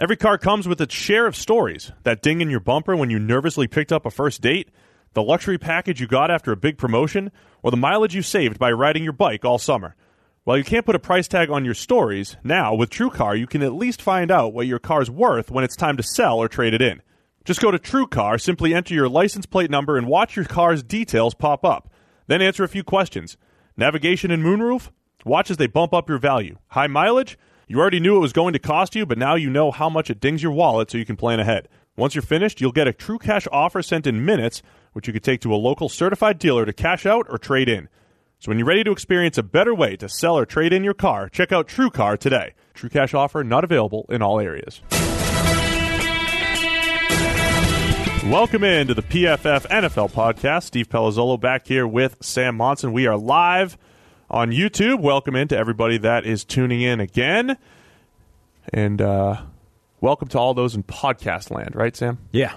Every car comes with its share of stories. That ding in your bumper when you nervously picked up a first date, the luxury package you got after a big promotion, or the mileage you saved by riding your bike all summer. While you can't put a price tag on your stories, now with TrueCar you can at least find out what your car's worth when it's time to sell or trade it in. Just go to TrueCar, simply enter your license plate number, and watch your car's details pop up. Then answer a few questions. Navigation and moonroof? Watch as they bump up your value. High mileage? You already knew it was going to cost you, but now you know how much it dings your wallet so you can plan ahead. Once you're finished, you'll get a true cash offer sent in minutes, which you could take to a local certified dealer to cash out or trade in. So when you're ready to experience a better way to sell or trade in your car, check out TrueCar today. True cash offer not available in all areas. Welcome into the PFF NFL podcast. Steve Palazzolo back here with Sam Monson. We are live on YouTube. Welcome in to everybody that is tuning in again. And uh, welcome to all those in podcast land, right, Sam? Yeah.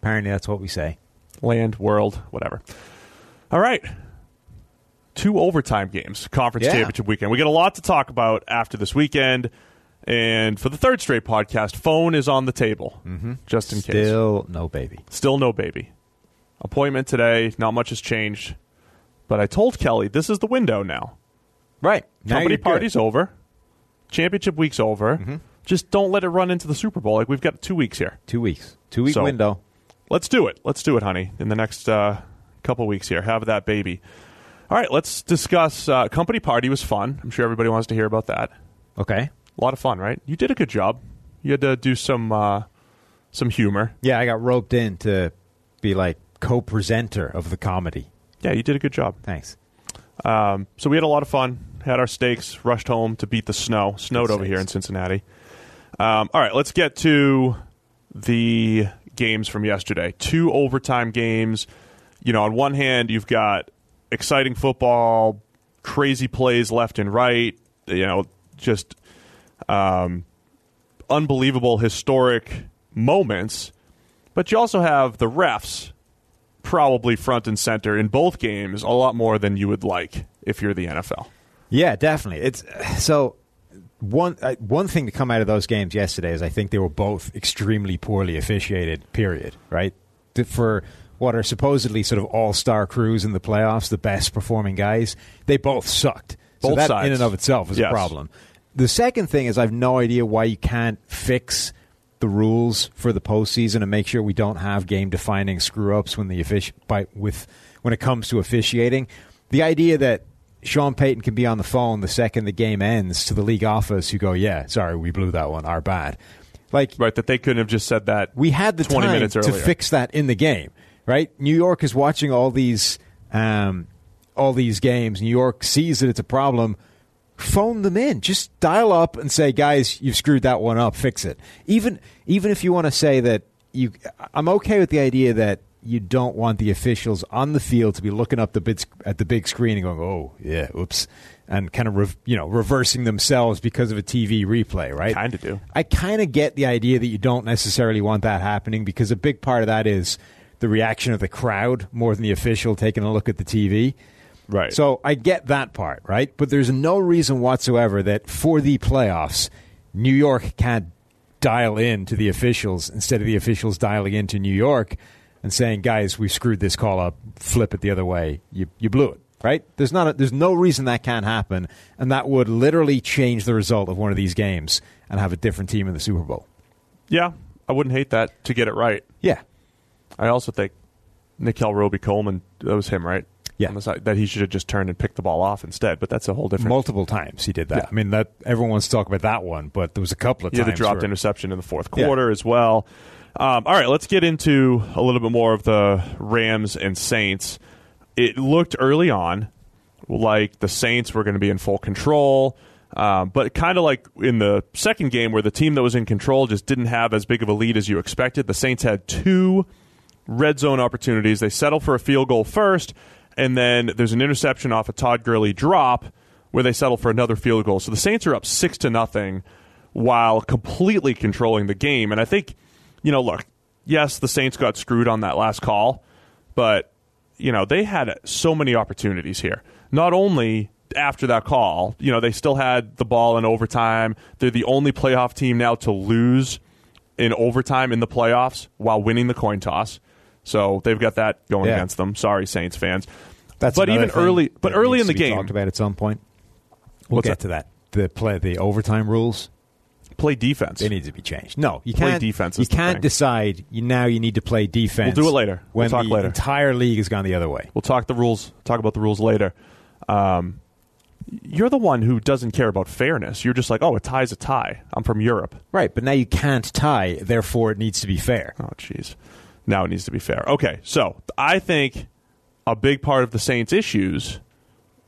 Apparently that's what we say. Land, world, whatever. All right. Two overtime games, conference Yeah. championship weekend. We got a lot to talk about after this weekend. And for the third straight podcast, phone is on the table, mm-hmm. just in case. Still no baby. Still no baby. Appointment today. Not much has changed. But I told Kelly this is the window now. Right. Now Company party's over. Championship week's over. Mm-hmm. Just don't let it run into the Super Bowl. Like we've got two weeks here. Two weeks. Two week So- window. Let's do it. Let's do it, honey. In the next uh, couple weeks here, have that baby. All right, let's discuss. Uh, company party was fun. I'm sure everybody wants to hear about that. Okay. A lot of fun, right? You did a good job. You had to do some uh, some humor. Yeah, I got roped in to be like co presenter of the comedy. Yeah, you did a good job. Thanks. Um, so we had a lot of fun. Had our steaks. Rushed home to beat the snow. Snowed Good over here in Cincinnati. Um, all right, let's get to the games from yesterday. Two overtime games. You know, on one hand, you've got exciting football, crazy plays left and right. You know, just um, unbelievable historic moments. But you also have the refs probably front and center in both games a lot more than you would like if you're the NFL. Yeah, definitely. It's so one uh, one thing to come out of those games yesterday is I think they were both extremely poorly officiated. Period. Right for what are supposedly sort of all star crews in the playoffs, the best performing guys, they both sucked. so Both that sides. in and of itself is Yes. a problem. The second thing is I have no idea why you can't fix the rules for the postseason and make sure we don't have game defining screw ups when the offici- by, with when it comes to officiating. The idea that Sean Payton can be on the phone the second the game ends to the league office who go, "Yeah, sorry, we blew that one. Our bad." Like Right, that they couldn't have just said that. we had the 20 time minutes to earlier. fix that in the game, right? New York is watching all these um, all these games. New York sees that it's a problem. Phone them in. Just dial up and say, "Guys, you've screwed that one up. Fix it." Even even if you want to say that you, I'm okay with the idea that you don't want the officials on the field to be looking up the big, at the big screen and going, "Oh, yeah, oops," and kind of rev, you know reversing themselves because of a TV replay, right? Kinda do. I kind of get the idea that you don't necessarily want that happening because a big part of that is the reaction of the crowd more than the official taking a look at the TV. Right. So I get that part, right? But there's no reason whatsoever that for the playoffs, New York can't dial in to the officials instead of the officials dialing into New York and saying, "Guys, we screwed this call up. Flip it the other way. You you blew it." Right? There's not. A, there's no reason that can't happen, and that would literally change the result of one of these games and have a different team in the Super Bowl. Yeah, I wouldn't hate that to get it right. Yeah. I also think Nickell Robey Coleman, that was him, right? Yeah. On the side, that he should have just turned and picked the ball off instead, but that's a whole different. Multiple times he did that. Yeah. I mean, that everyone wants to talk about that one, but there was a couple of He had times the dropped where- interception in the fourth Yeah. quarter as well. Um, all right, let's get into a little bit more of the Rams and Saints. It looked early on like the Saints were going to be in full control, um, but kind of like in the second game where the team that was in control just didn't have as big of a lead as you expected. The Saints had two red zone opportunities. They settled for a field goal first, and then there's an interception off a Todd Gurley drop where they settle for another field goal. So the Saints are up six to nothing while completely controlling the game. And I think, you know, look, yes, the Saints got screwed on that last call, but you know they had so many opportunities here. Not only after that call, you know they still had the ball in overtime. They're the only playoff team now to lose in overtime in the playoffs while winning the coin toss. So they've got that going Yeah. against them. Sorry, Saints fans. That's but even early, but early in the game, talked about at some point. We'll What's get that? to that. The play, the overtime rules, play defense. they need to be changed. No, you Play can't. defense You can't thing. decide. You, now you need to play defense. We'll do it later. We'll talk the later. entire league has gone the other way. We'll talk the rules. Talk about the rules later. Um, you're the one who doesn't care about fairness. You're just like, oh, a tie's a tie. I'm from Europe. Right, but now you can't tie. Therefore, it needs to be fair. Oh, jeez. Now it needs to be fair. Okay, so I think a big part of the Saints' issues,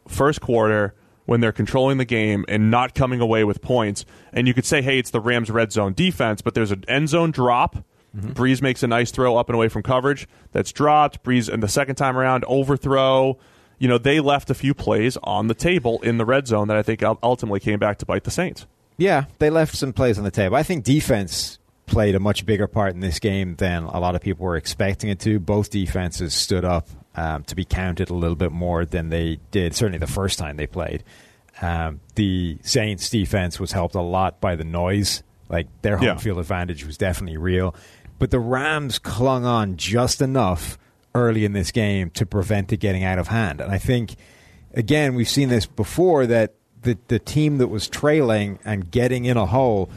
first quarter, when they're controlling the game and not coming away with points, and you could say, hey, it's the Rams' red zone defense, but there's an end zone drop. Mm-hmm. Brees makes a nice throw up and away from coverage. That's dropped. Brees, and the second time around, overthrow. You know, they left a few plays on the table in the red zone that I think ultimately came back to bite the Saints. Yeah, they left some plays on the table. I think defense played a much bigger part in this game than a lot of people were expecting it to. Both defenses stood up um, to be counted a little bit more than they did, certainly the first time they played. Um, the Saints defense was helped a lot by the noise. Like their home Yeah. field advantage was definitely real. But the Rams clung on just enough early in this game to prevent it getting out of hand. And I think, again, we've seen this before that the, the team that was trailing and getting in a hole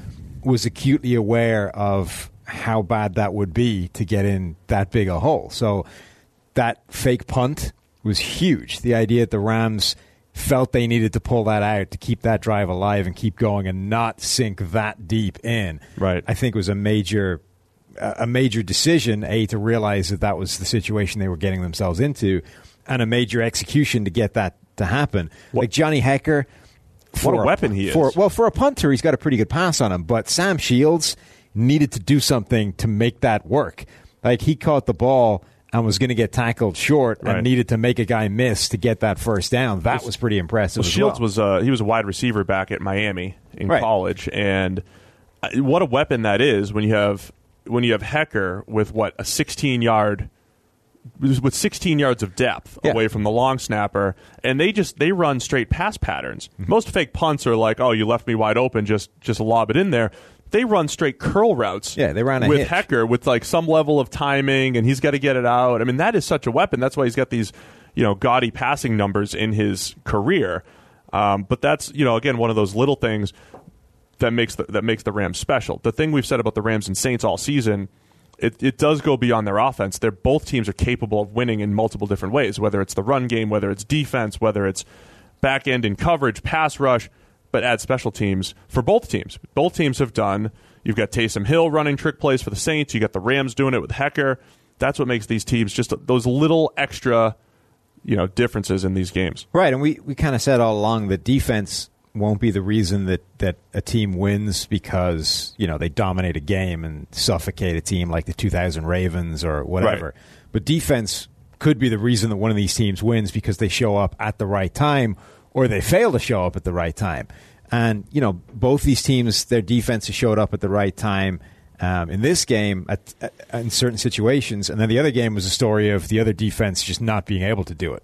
was acutely aware of how bad that would be to get in that big a hole. So that fake punt was huge. The idea that the Rams felt they needed to pull that out to keep that drive alive and keep going and not sink that deep in. Right. I think was a major a major decision a to realize that that was the situation they were getting themselves into and a major execution to get that to happen. Like Johnny Hekker What a weapon he is. For, well, for a punter, he's got a pretty good pass on him, but Sam Shields needed to do something to make that work. Like he caught the ball and was going to get tackled short Right. and needed to make a guy miss to get that first down. That was pretty impressive. Well, Shields well. was uh, he was a wide receiver back at Miami in Right. college, and uh, what a weapon that is when you have when you have Hekker with what a 16 yard with 16 yards of depth Yeah. away from the long snapper, and they just they run straight pass patterns. Mm-hmm. Most fake punts are like, oh, you left me wide open, just just lob it in there. They run straight curl routes. Yeah, they run with hitch. Hekker with like some level of timing, and he's got to get it out. I mean, that is such a weapon. That's why he's got these, you know, gaudy passing numbers in his career. Um, but that's you know again one of those little things that makes the, that makes the Rams special. The thing we've said about the Rams and Saints all season, it, it does go beyond their offense. They're both teams are capable of winning in multiple different ways, whether it's the run game, whether it's defense, whether it's back end in coverage, pass rush, but add special teams for both teams. Both teams have done. You've got Taysom Hill running trick plays for the Saints. You got the Rams doing it with Hekker. That's what makes these teams just those little extra, you know, differences in these games. Right, and we, we kind of said all along the defense won't be the reason that, that a team wins because, you know, they dominate a game and suffocate a team like the 2000 Ravens or whatever. Right. But defense could be the reason that one of these teams wins because they show up at the right time or they fail to show up at the right time. And, you know, both these teams, their defenses showed up at the right time. Um, in this game, at, at, in certain situations, and then the other game was a story of the other defense just not being able to do it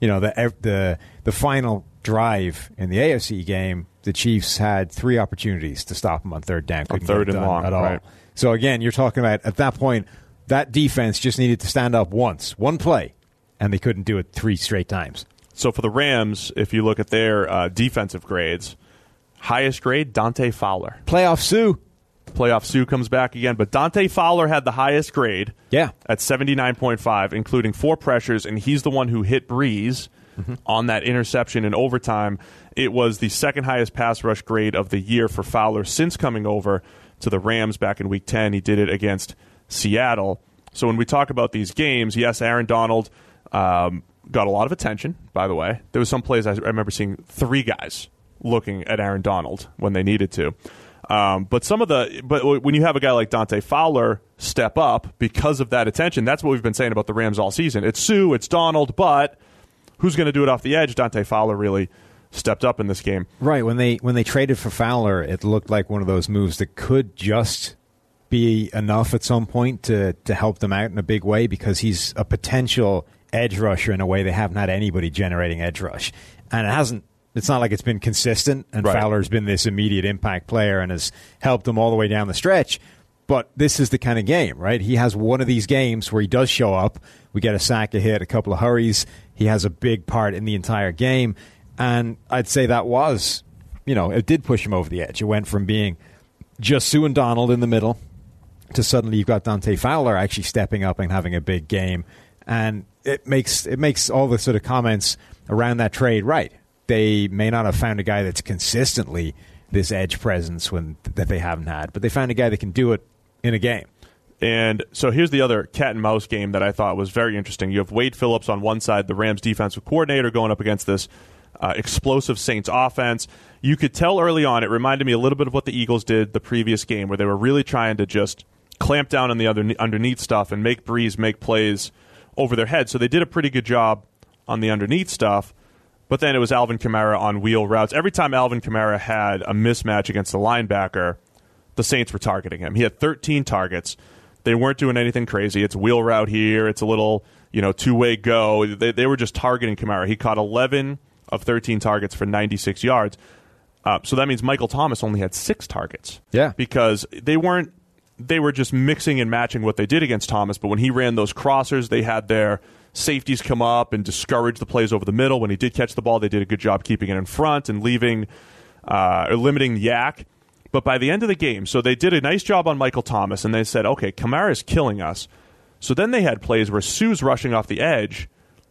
you know the the the final drive in the AFC game, the Chiefs had three opportunities to stop them on third down, couldn't third and long, at all. right. So again, you're talking about at that point that defense just needed to stand up once, one play, and they couldn't do it three straight times. So for the Rams, if you look at their uh, defensive grades, highest grade Dante Fowler. Playoff Suh, Playoff Suh comes back again, but Dante Fowler had the highest grade. yeah, at 79.5, including four pressures, and he's the one who hit Brees on that interception in overtime. It was the second highest pass rush grade of the year for Fowler since coming over to the Rams back in week 10. He did it against Seattle. So when we talk about these games, yes, Aaron Donald um, got a lot of attention, by the way. There was some plays I I remember seeing three guys looking at Aaron Donald when they needed to. Um, but some of the, but when you have a guy like Dante Fowler step up because of that attention, that's what we've been saying about the Rams all season. It's Suh, it's Donald, but who's going to do it off the edge? Dante Fowler really stepped up in this game. right. When they when they traded for Fowler, it looked like one of those moves that could just be enough at some point to to help them out in a big way because he's a potential edge rusher in a way they haven't had anybody generating edge rush, and it hasn't. It's not like it's been consistent, and Right. Fowler's been this immediate impact player and has helped them all the way down the stretch. But this is the kind of game, right? He has one of these games where he does show up. We get a sack, a hit, a couple of hurries. He has a big part in the entire game. And I'd say that was, you know, it did push him over the edge. It went from being just Suh and Donald in the middle to suddenly you've got Dante Fowler actually stepping up and having a big game. And it makes it makes all the sort of comments around that trade right. They may not have found a guy that's consistently this edge presence when that they haven't had, but they found a guy that can do it in a game. And so here's the other cat and mouse game that I thought was very interesting. You have Wade Phillips on one side, the Rams defensive coordinator, going up against this uh, explosive Saints offense. You could tell early on, it reminded me a little bit of what the Eagles did the previous game, where they were really trying to just clamp down on the other underneath stuff and make Brees make plays over their head. So they did a pretty good job on the underneath stuff. But then it was Alvin Kamara on wheel routes. Every time Alvin Kamara had a mismatch against the linebacker, the Saints were targeting him. He had 13 targets. They weren't doing anything crazy. It's wheel route here. It's a little, you know, two way go. They, they were just targeting Kamara. He caught 11 of 13 targets for 96 yards. Uh, so that means Michael Thomas only had six targets. Yeah. Because they weren't, they were just mixing and matching what they did against Thomas. But when he ran those crossers, they had their safeties come up and discourage the plays over the middle. When he did catch the ball, they did a good job keeping it in front and leaving, uh, or limiting the YAC. But by the end of the game, so they did a nice job on Michael Thomas, and they said, okay, Kamara's killing us. So then they had plays where Suh's rushing off the edge,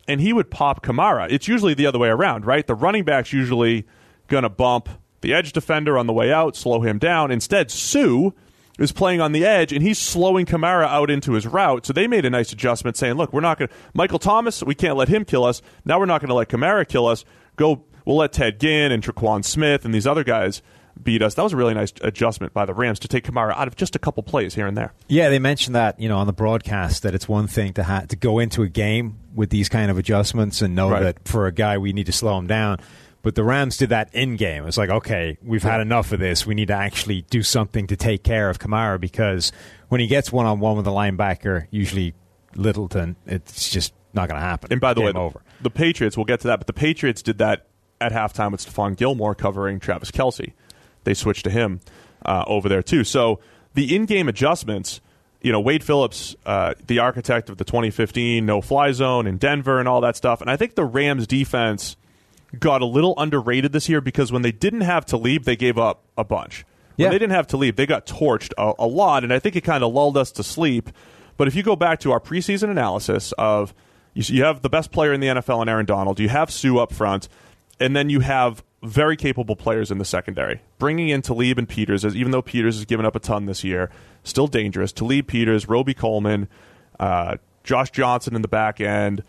and he would pop Kamara. It's usually the other way around, right? The running back's usually going to bump the edge defender on the way out, slow him down. Instead, Suh is playing on the edge, and he's slowing Kamara out into his route. So they made a nice adjustment saying, look, we're not going to, Michael Thomas, we can't let him kill us. Now we're not going to let Kamara kill us. Go, we'll let Ted Ginn and Tre'Quan Smith and these other guys beat us. That was a really nice adjustment by the Rams to take Kamara out of just a couple plays here and there. Yeah, they mentioned that you know on the broadcast that it's one thing to ha- to go into a game with these kind of adjustments and know Right. that for a guy we need to slow him down. But the Rams did that in game. It's like, okay, we've had enough of this. We need to actually do something to take care of Kamara because when he gets one on one with a linebacker, usually Littleton, it's just not going to happen. And by the way, Game the, over. the Patriots, we'll get to that, but the Patriots did that at halftime with Stephon Gilmore covering Travis Kelce. They switched to him uh, over there, too. So the in game adjustments, you know, Wade Phillips, uh, the architect of the 2015 no fly zone in Denver and all that stuff. And I think the Rams defense got a little underrated this year because when they didn't have Talib, they gave up a bunch. When Yeah. they didn't have Talib, they got torched a, a lot, and I think it kind of lulled us to sleep. But if you go back to our preseason analysis of you, you have the best player in the NFL in Aaron Donald, you have Suh up front, and then you have very capable players in the secondary. Bringing in Talib and Peters, as even though Peters has given up a ton this year, still dangerous. Talib, Peters, Robey Coleman, uh, Josh Johnson in the back end,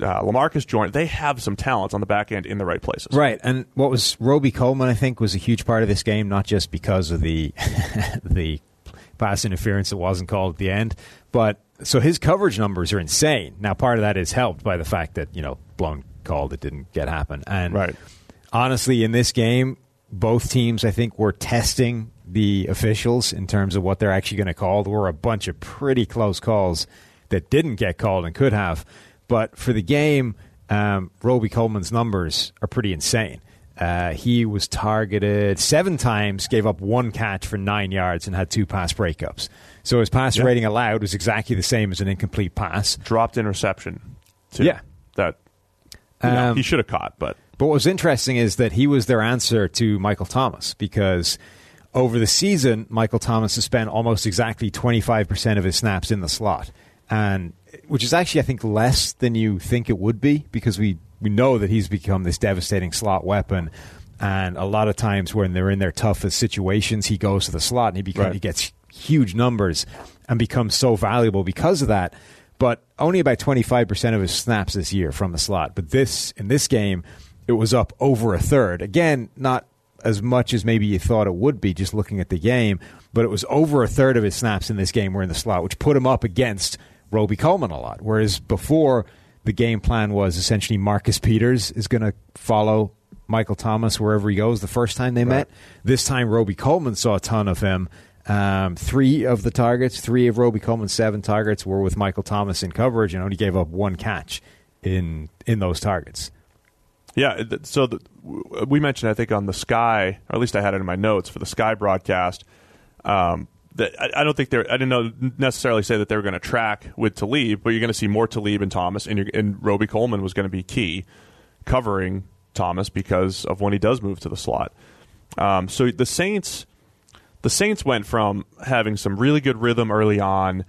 uh, Lamarcus Joyner, they have some talent on the back end in the right places. Right, and what was Robey Coleman? I think was a huge part of this game, not just because of the the pass interference that wasn't called at the end, but so his coverage numbers are insane. Now, part of that is helped by the fact that you know blown call that didn't get happen, and Right. Honestly, in this game, both teams I think were testing the officials in terms of what they're actually going to call. There were a bunch of pretty close calls that didn't get called and could have, but for the game. um, Robey Coleman's numbers are pretty insane. Uh, he was targeted seven times, gave up one catch for nine yards, and had two pass breakups. So his pass Yeah. rating allowed was exactly the same as an incomplete pass. Dropped interception. Too, Yeah. that you know, Um, he should have caught, but But what was interesting is that he was their answer to Michael Thomas because over the season, Michael Thomas has spent almost exactly 25% of his snaps in the slot. And which is actually, I think, less than you think it would be because we, we know that he's become this devastating slot weapon. And a lot of times when they're in their toughest situations, he goes to the slot and he, becomes, Right. he gets huge numbers and becomes so valuable because of that. But only about 25% of his snaps this year from the slot. But this in this game, it was up over a third. Again, not as much as maybe you thought it would be just looking at the game, but it was over a third of his snaps in this game were in the slot, which put him up against Robey Coleman a lot. Whereas before, the game plan was essentially Marcus Peters is going to follow Michael Thomas wherever he goes the first time they met. This time, Robey Coleman saw a ton of him. Um, three of the targets, three of Robey Coleman's seven targets were with Michael Thomas in coverage and only gave up one catch in in those targets. Yeah, so the, we mentioned, I think, on the Sky, or at least I had it in my notes for the Sky broadcast. Um, that I, I don't think they're. I didn't know necessarily say that they were going to track with Talib, but you're going to see more Talib and Thomas, and, and Robey Coleman was going to be key covering Thomas because of when he does move to the slot. Um, so the Saints, the Saints went from having some really good rhythm early on,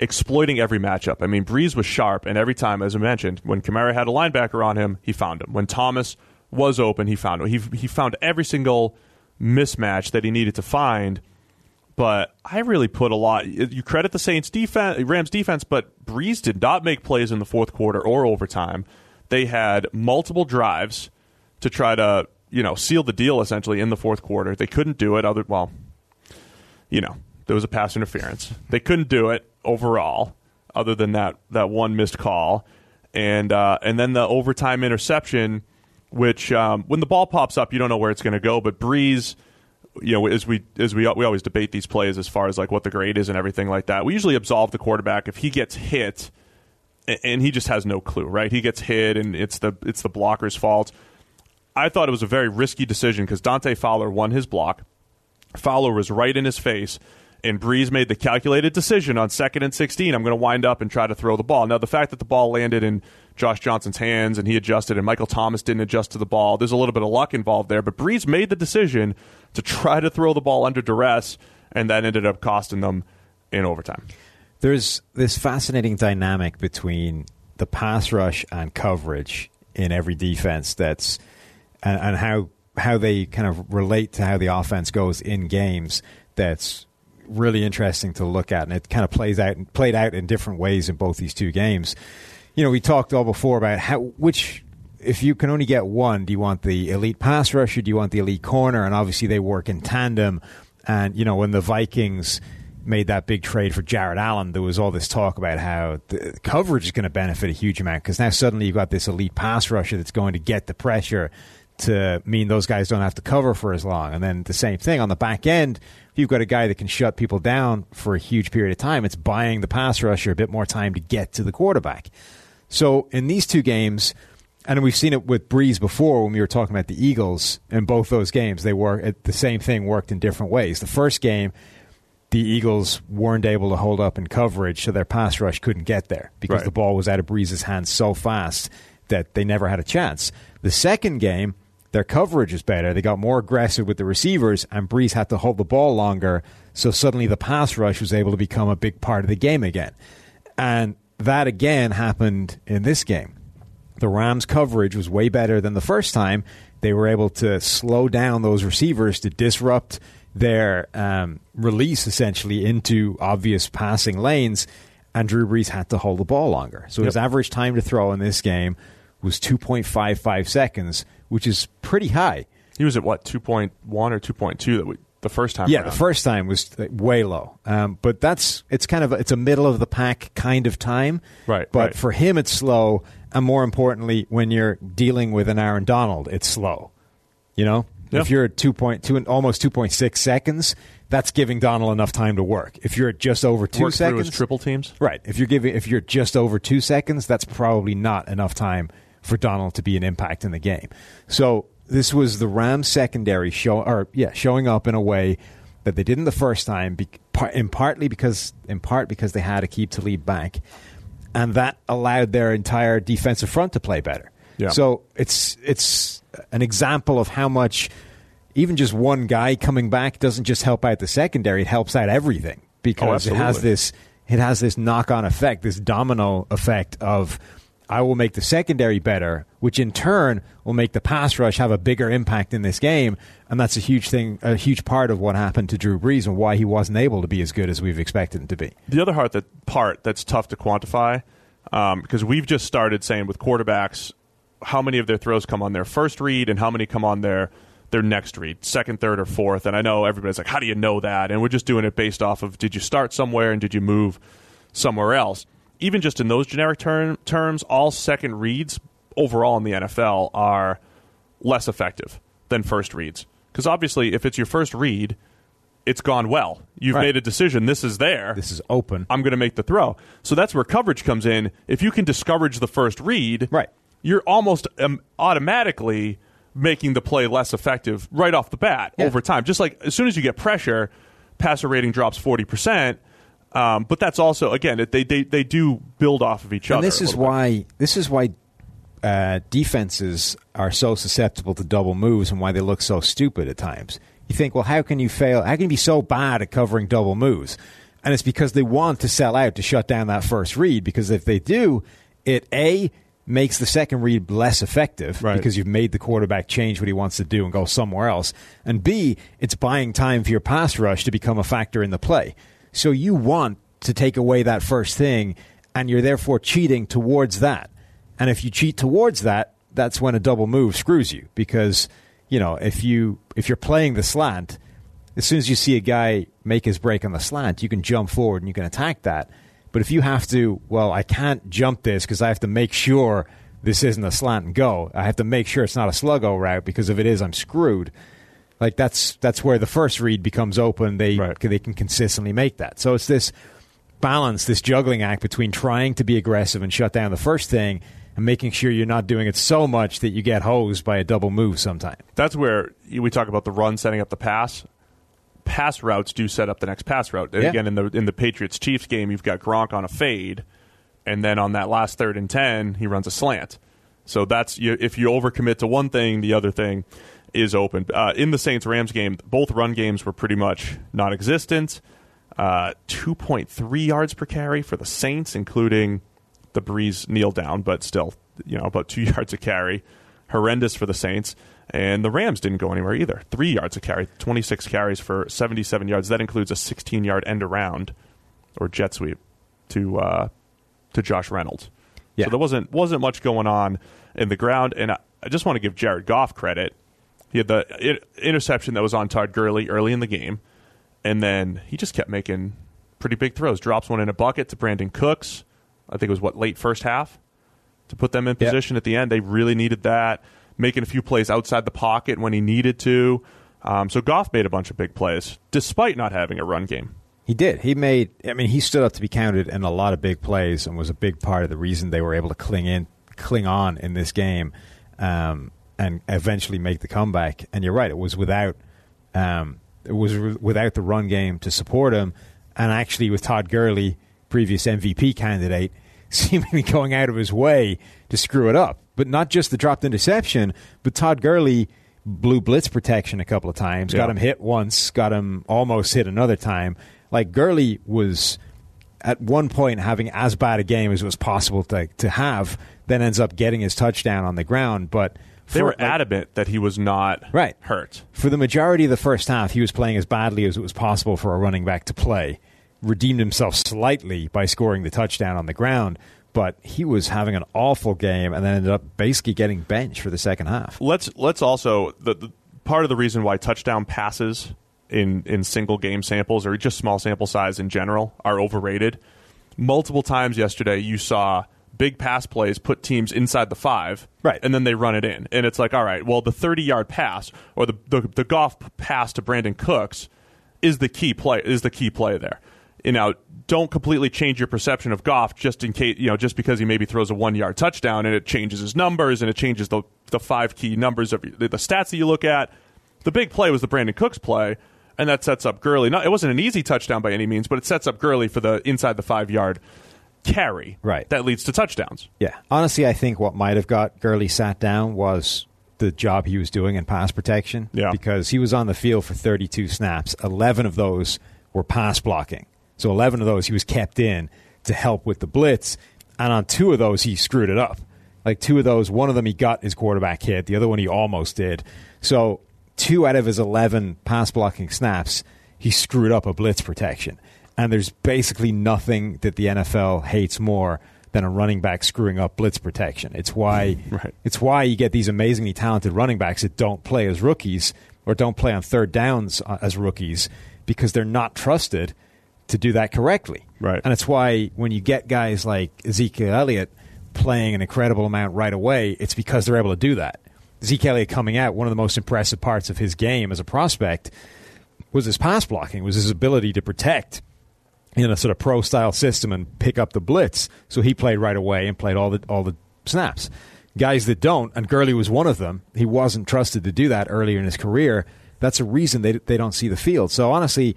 exploiting every matchup. I mean, Brees was sharp, and every time, as I mentioned, when Kamara had a linebacker on him, he found him. When Thomas was open, he found him. He he found every single mismatch that he needed to find. But I really put a lot. You credit the Saints defense, Rams defense, but Brees did not make plays in the fourth quarter or overtime. They had multiple drives to try to you know seal the deal essentially in the fourth quarter. They couldn't do it. Other well, you know there was a pass interference. They couldn't do it overall, other than that that one missed call, and uh, and then the overtime interception, which um, when the ball pops up, you don't know where it's going to go. But Brees, you know, as we as we we always debate these plays as far as like what the grade is and everything like that. We usually absolve the quarterback if he gets hit, and he just has no clue, right? He gets hit, and it's the it's the blocker's fault. I thought it was a very risky decision because Dante Fowler won his block. Fowler was right in his face, and Brees made the calculated decision on second and 16. I'm going to wind up and try to throw the ball. Now, the fact that the ball landed in Josh Johnson's hands and he adjusted, and Michael Thomas didn't adjust to the ball, there's a little bit of luck involved there. But Brees made the decision to try to throw the ball under duress, and that ended up costing them in overtime. There's this fascinating dynamic between the pass rush and coverage in every defense that's and, and how how they kind of relate to how the offense goes in games that's really interesting to look at and it kind of plays out played out in different ways in both these two games. You know, we talked all before about how which if you can only get one, do you want the elite pass rusher? Do you want the elite corner? And obviously they work in tandem. And you know, when the Vikings made that big trade for Jared Allen, there was all this talk about how the coverage is going to benefit a huge amount because now suddenly you've got this elite pass rusher that's going to get the pressure to mean those guys don't have to cover for as long. And then the same thing on the back end, if you've got a guy that can shut people down for a huge period of time, it's buying the pass rusher a bit more time to get to the quarterback. So in these two games, and we've seen it with Brees before when we were talking about the Eagles in both those games, they were the same thing worked in different ways. The first game, the Eagles weren't able to hold up in coverage, so their pass rush couldn't get there because Right. the ball was out of Brees's hands so fast that they never had a chance. The second game, their coverage was better. They got more aggressive with the receivers, and Brees had to hold the ball longer, so suddenly the pass rush was able to become a big part of the game again. And that again happened in this game. The Rams' coverage was way better than the first time. They were able to slow down those receivers to disrupt their um, release essentially into obvious passing lanes, and Drew Brees had to hold the ball longer. So his average time to throw in this game was 2.55 seconds, which is pretty high. He was at what two point one or two point two that we, the first time. Yeah, around. the first time was way low, um, but that's it's kind of it's a middle of the pack kind of time. Right, But right. for him, it's slow, and more importantly, when you're dealing with an Aaron Donald, it's slow. You know, if you're at two point two and almost two point six seconds, that's giving Donald enough time to work. If you're at just over two Work seconds, triple teams. Right. If you're giving if you're just over two seconds, that's probably not enough time for Donald to be an impact in the game. So this was the Rams secondary show, or yeah, showing up in a way that they didn't the first time, in partly because in part because they had to keep Talib back, and that allowed their entire defensive front to play better. Yeah. So it's it's an example of how much even just one guy coming back doesn't just help out the secondary; it helps out everything because Oh, it has this it has this knock on effect, this domino effect of I will make the secondary better, which in turn will make the pass rush have a bigger impact in this game, and that's a huge thing, a huge part of what happened to Drew Brees and why he wasn't able to be as good as we've expected him to be. The other part that part that's tough to quantify um, because we've just started saying with quarterbacks how many of their throws come on their first read and how many come on their their next read, second, third, or fourth. And I know everybody's like, how do you know that? And we're just doing it based off of did you start somewhere and did you move somewhere else? Even just in those generic term, terms, all second reads overall in the NFL are less effective than first reads. Because obviously, if it's your first read, it's gone well. You've Right. made a decision. This is there. This is open. I'm going to make the throw. So that's where coverage comes in. If you can discourage the first read, Right. you're almost um, automatically making the play less effective right off the bat Yeah. over time. Just like as soon as you get pressure, passer rating drops 40%. Um, but that's also, again, it, they, they, they do build off of each other. and this is bit. why this is why uh, defenses are so susceptible to double moves and why they look so stupid at times. You think, well, how can you fail? How can you be so bad at covering double moves? And it's because they want to sell out to shut down that first read. Because if they do, it a makes the second read less effective Right. because you've made the quarterback change what he wants to do and go somewhere else. And B, it's buying time for your pass rush to become a factor in the play. So you want to take away that first thing, and you're therefore cheating towards that. And if you cheat towards that, that's when a double move screws you because you know if you if you're playing the slant, as soon as you see a guy make his break on the slant, you can jump forward and you can attack that. But if you have to, well, I can't jump this because I have to make sure this isn't a slant and go. I have to make sure it's not a sluggo route because if it is, I'm screwed. Like that's that's where the first read becomes open. They Right. they can consistently make that. So it's this balance, this juggling act between trying to be aggressive and shut down the first thing and making sure you're not doing it so much that you get hosed by a double move sometime. that's where we talk about the run setting up the pass. Pass routes do set up the next pass route. And Yeah. Again, in the in the Patriots Chiefs game, you've got Gronk on a fade, and then on that last third and ten, he runs a slant. So that's you, if you overcommit to one thing, the other thing is open. Uh, in the Saints Rams game, both run games were pretty much non-existent. Uh, Two point three yards per carry for the Saints, including the Brees kneel down, but still, you know, about two yards a carry. Horrendous for the Saints. And the Rams didn't go anywhere either. Three yards a carry, 26 carries for 77 yards. That includes a 16 yard end around or jet sweep to uh, to Josh Reynolds. Yeah. So there wasn't wasn't much going on in the ground. And I, I just want to give Jared Goff credit. He had the interception that was on Todd Gurley early in the game, and then he just kept making pretty big throws. Drops one in a bucket to Brandin Cooks. I think it was what late first half to put them in position at the end. They really needed that. Making a few plays outside the pocket when he needed to. Um, so Goff made a bunch of big plays despite not having a run game. He did. He made. I mean, he stood up to be counted in a lot of big plays, and was a big part of the reason they were able to cling in, cling on in this game, um, and eventually make the comeback. And you're right; it was without, um, it was re- without the run game to support him, and actually with Todd Gurley, previous MVP candidate, seemingly going out of his way to screw it up. But not just the dropped interception, but Todd Gurley blew blitz protection a couple of times, got him hit once, got him almost hit another time. Like Gurley was at one point having as bad a game as it was possible to to have, then ends up getting his touchdown on the ground. But They were like, adamant that he was not Right. hurt. for the majority of the first half, he was playing as badly as it was possible for a running back to play. Redeemed himself slightly by scoring the touchdown on the ground, but he was having an awful game and then ended up basically getting benched for the second half. Let's let's also the, the part of the reason why touchdown passes in in single game samples or just small sample size in general are overrated. Multiple times yesterday, you saw big pass plays put teams inside the five, Right. and then they run it in, and it's like, all right, well, the thirty yard pass or the the, the Goff pass to Brandin Cooks is the key play is the key play there. you know, don't completely change your perception of Goff just in case, you know, just because he maybe throws a one yard touchdown and it changes his numbers and it changes the, the five key numbers of the, the stats that you look at. The big play was the Brandin Cooks play, and that sets up Gurley. Not, it wasn't an easy touchdown by any means, but it sets up Gurley for the inside the five yard carry. Right. That leads to touchdowns. Yeah. Honestly, I think what might have got Gurley sat down was the job he was doing in pass protection. Yeah. Because he was on the field for 32 snaps. 11 of those were pass blocking. So 11 of those he was kept in to help with the blitz. And on two of those, he screwed it up. Like two of those, one of them he got his quarterback hit, the other one he almost did. So two out of his 11 pass blocking snaps, he screwed up a blitz protection. And there's basically nothing that the NFL hates more than a running back screwing up blitz protection. It's why Right. it's why you get these amazingly talented running backs that don't play as rookies or don't play on third downs uh, as rookies because they're not trusted to do that correctly. Right. And it's why when you get guys like Ezekiel Elliott playing an incredible amount right away, it's because they're able to do that. Zeke Elliott coming out, one of the most impressive parts of his game as a prospect was his pass blocking, was his ability to protect in a sort of pro style system and pick up the blitz. So he played right away and played all the all the snaps. Guys that don't, and Gurley was one of them. He wasn't trusted to do that earlier in his career. That's a reason they they don't see the field. So honestly,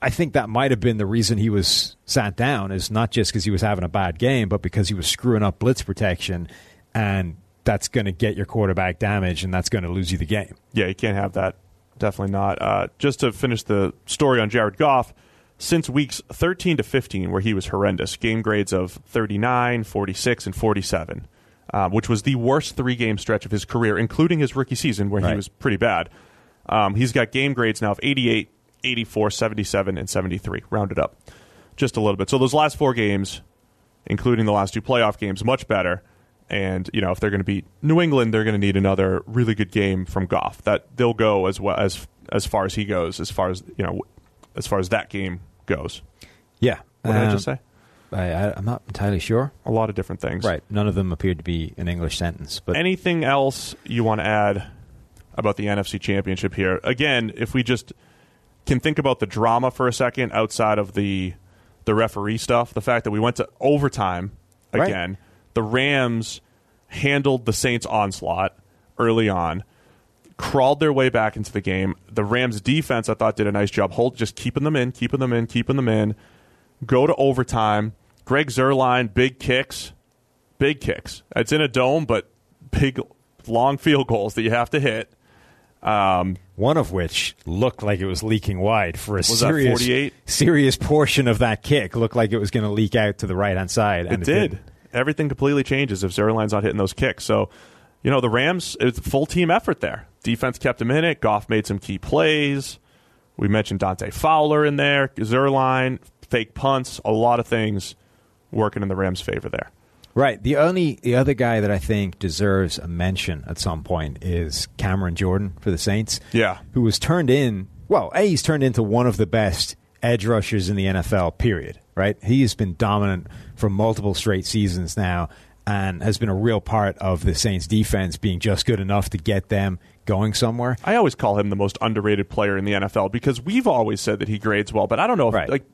I think that might have been the reason he was sat down. Is not just because he was having a bad game, but because he was screwing up blitz protection, and that's going to get your quarterback damage, and that's going to lose you the game. Yeah, you can't have that. Definitely not. Uh, just to finish the story on Jared Goff, since weeks 13 to 15, where he was horrendous, game grades of 39, 46, and 47, um, which was the worst three game stretch of his career, including his rookie season, where he was pretty bad. Um, he's got game grades now of 88, 84, 77, and 73, rounded up just a little bit. So those last four games, including the last two playoff games, much better. And you know, if they're going to beat New England, they're going to need another really good game from Goff. That they'll go as well as as far as he goes, as far as you know, as far as that game goes. Yeah. What did I Um, just say? I, I, I'm not entirely sure. A lot of different things. Right. None of them appeared to be an English sentence. But Anything else you want to add about the NFC Championship here? Again, if we just can think about the drama for a second outside of the the referee stuff, the fact that we went to overtime Right. again, the Rams handled the Saints onslaught early on, crawled their way back into the game. The Rams defense I thought did a nice job hold just keeping them in, keeping them in, keeping them in. Go to overtime. Greg Zuerlein, big kicks. Big kicks. It's in a dome, but big long field goals that you have to hit. Um, one of which looked like it was leaking wide for a serious serious portion of that kick looked like it was going to leak out to the right hand side. And it did. didn't. Everything completely changes if Zuerlein's not hitting those kicks. So, you know, the Rams, it's a full team effort there. Defense kept him in it. Goff made some key plays. We mentioned Dante Fowler in there, Zuerlein, fake punts, a lot of things working in the Rams' favor there. Right. The only the other guy that I think deserves a mention at some point is Cameron Jordan for the Saints. Yeah. Who was turned in well, A, he's turned into one of the best edge rushers in the NFL, period. Right? He has been dominant for multiple straight seasons now and has been a real part of the Saints defense being just good enough to get them going somewhere. I always call him the most underrated player in the NFL because we've always said that he grades well, but I don't know if, Right. like,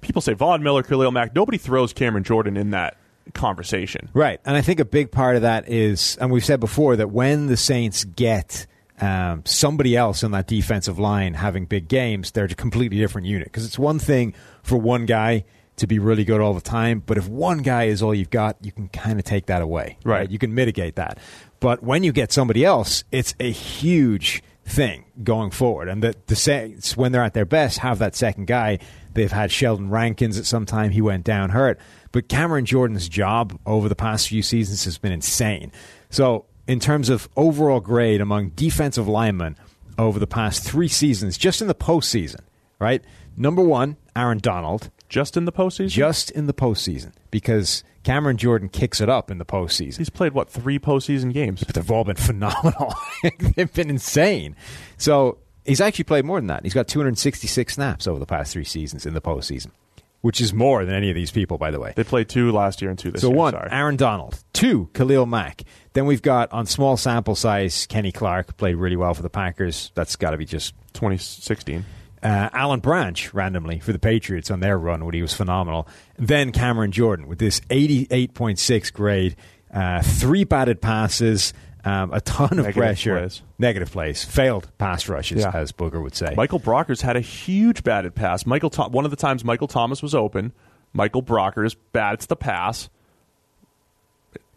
people say Von Miller, Khalil Mack, nobody throws Cameron Jordan in that conversation. Right. And I think a big part of that is, and we've said before, that when the Saints get um, somebody else on that defensive line having big games, they're a completely different unit. Because it's one thing for one guy to be really good all the time, but if one guy is all you've got, you can kind of take that away. Right. You can mitigate that. But when you get somebody else, it's a huge thing going forward. And the, the Saints, when they're at their best, have that second guy. They've had Sheldon Rankins at some time. He went down hurt. But Cameron Jordan's job over the past few seasons has been insane. So, in terms of overall grade among defensive linemen over the past three seasons, just in the postseason, right? Number one, Aaron Donald, Just in the postseason? just in the postseason, because Cameron Jordan kicks it up in the postseason. He's played, what, three postseason games? But they've all been phenomenal. they've been insane. So he's actually played more than that. He's got 266 snaps over the past three seasons in the postseason, which is more than any of these people, by the way. They played two last year and two this So year. So one, sorry. Aaron Donald. Two, Khalil Mack. Then we've got on small sample size, Kenny Clark played really well for the Packers. That's got to be just 2016. Uh, Alan Branch randomly for the Patriots on their run when he was phenomenal. Then Cameron Jordan with this 88.6 grade, uh, three batted passes, um, a ton of Negative pressure, plays. negative plays, failed pass rushes, Yeah. as Booger would say. Michael Brockers had a huge batted pass. Michael, Tho- one of the times Michael Thomas was open, Michael Brockers bats the pass.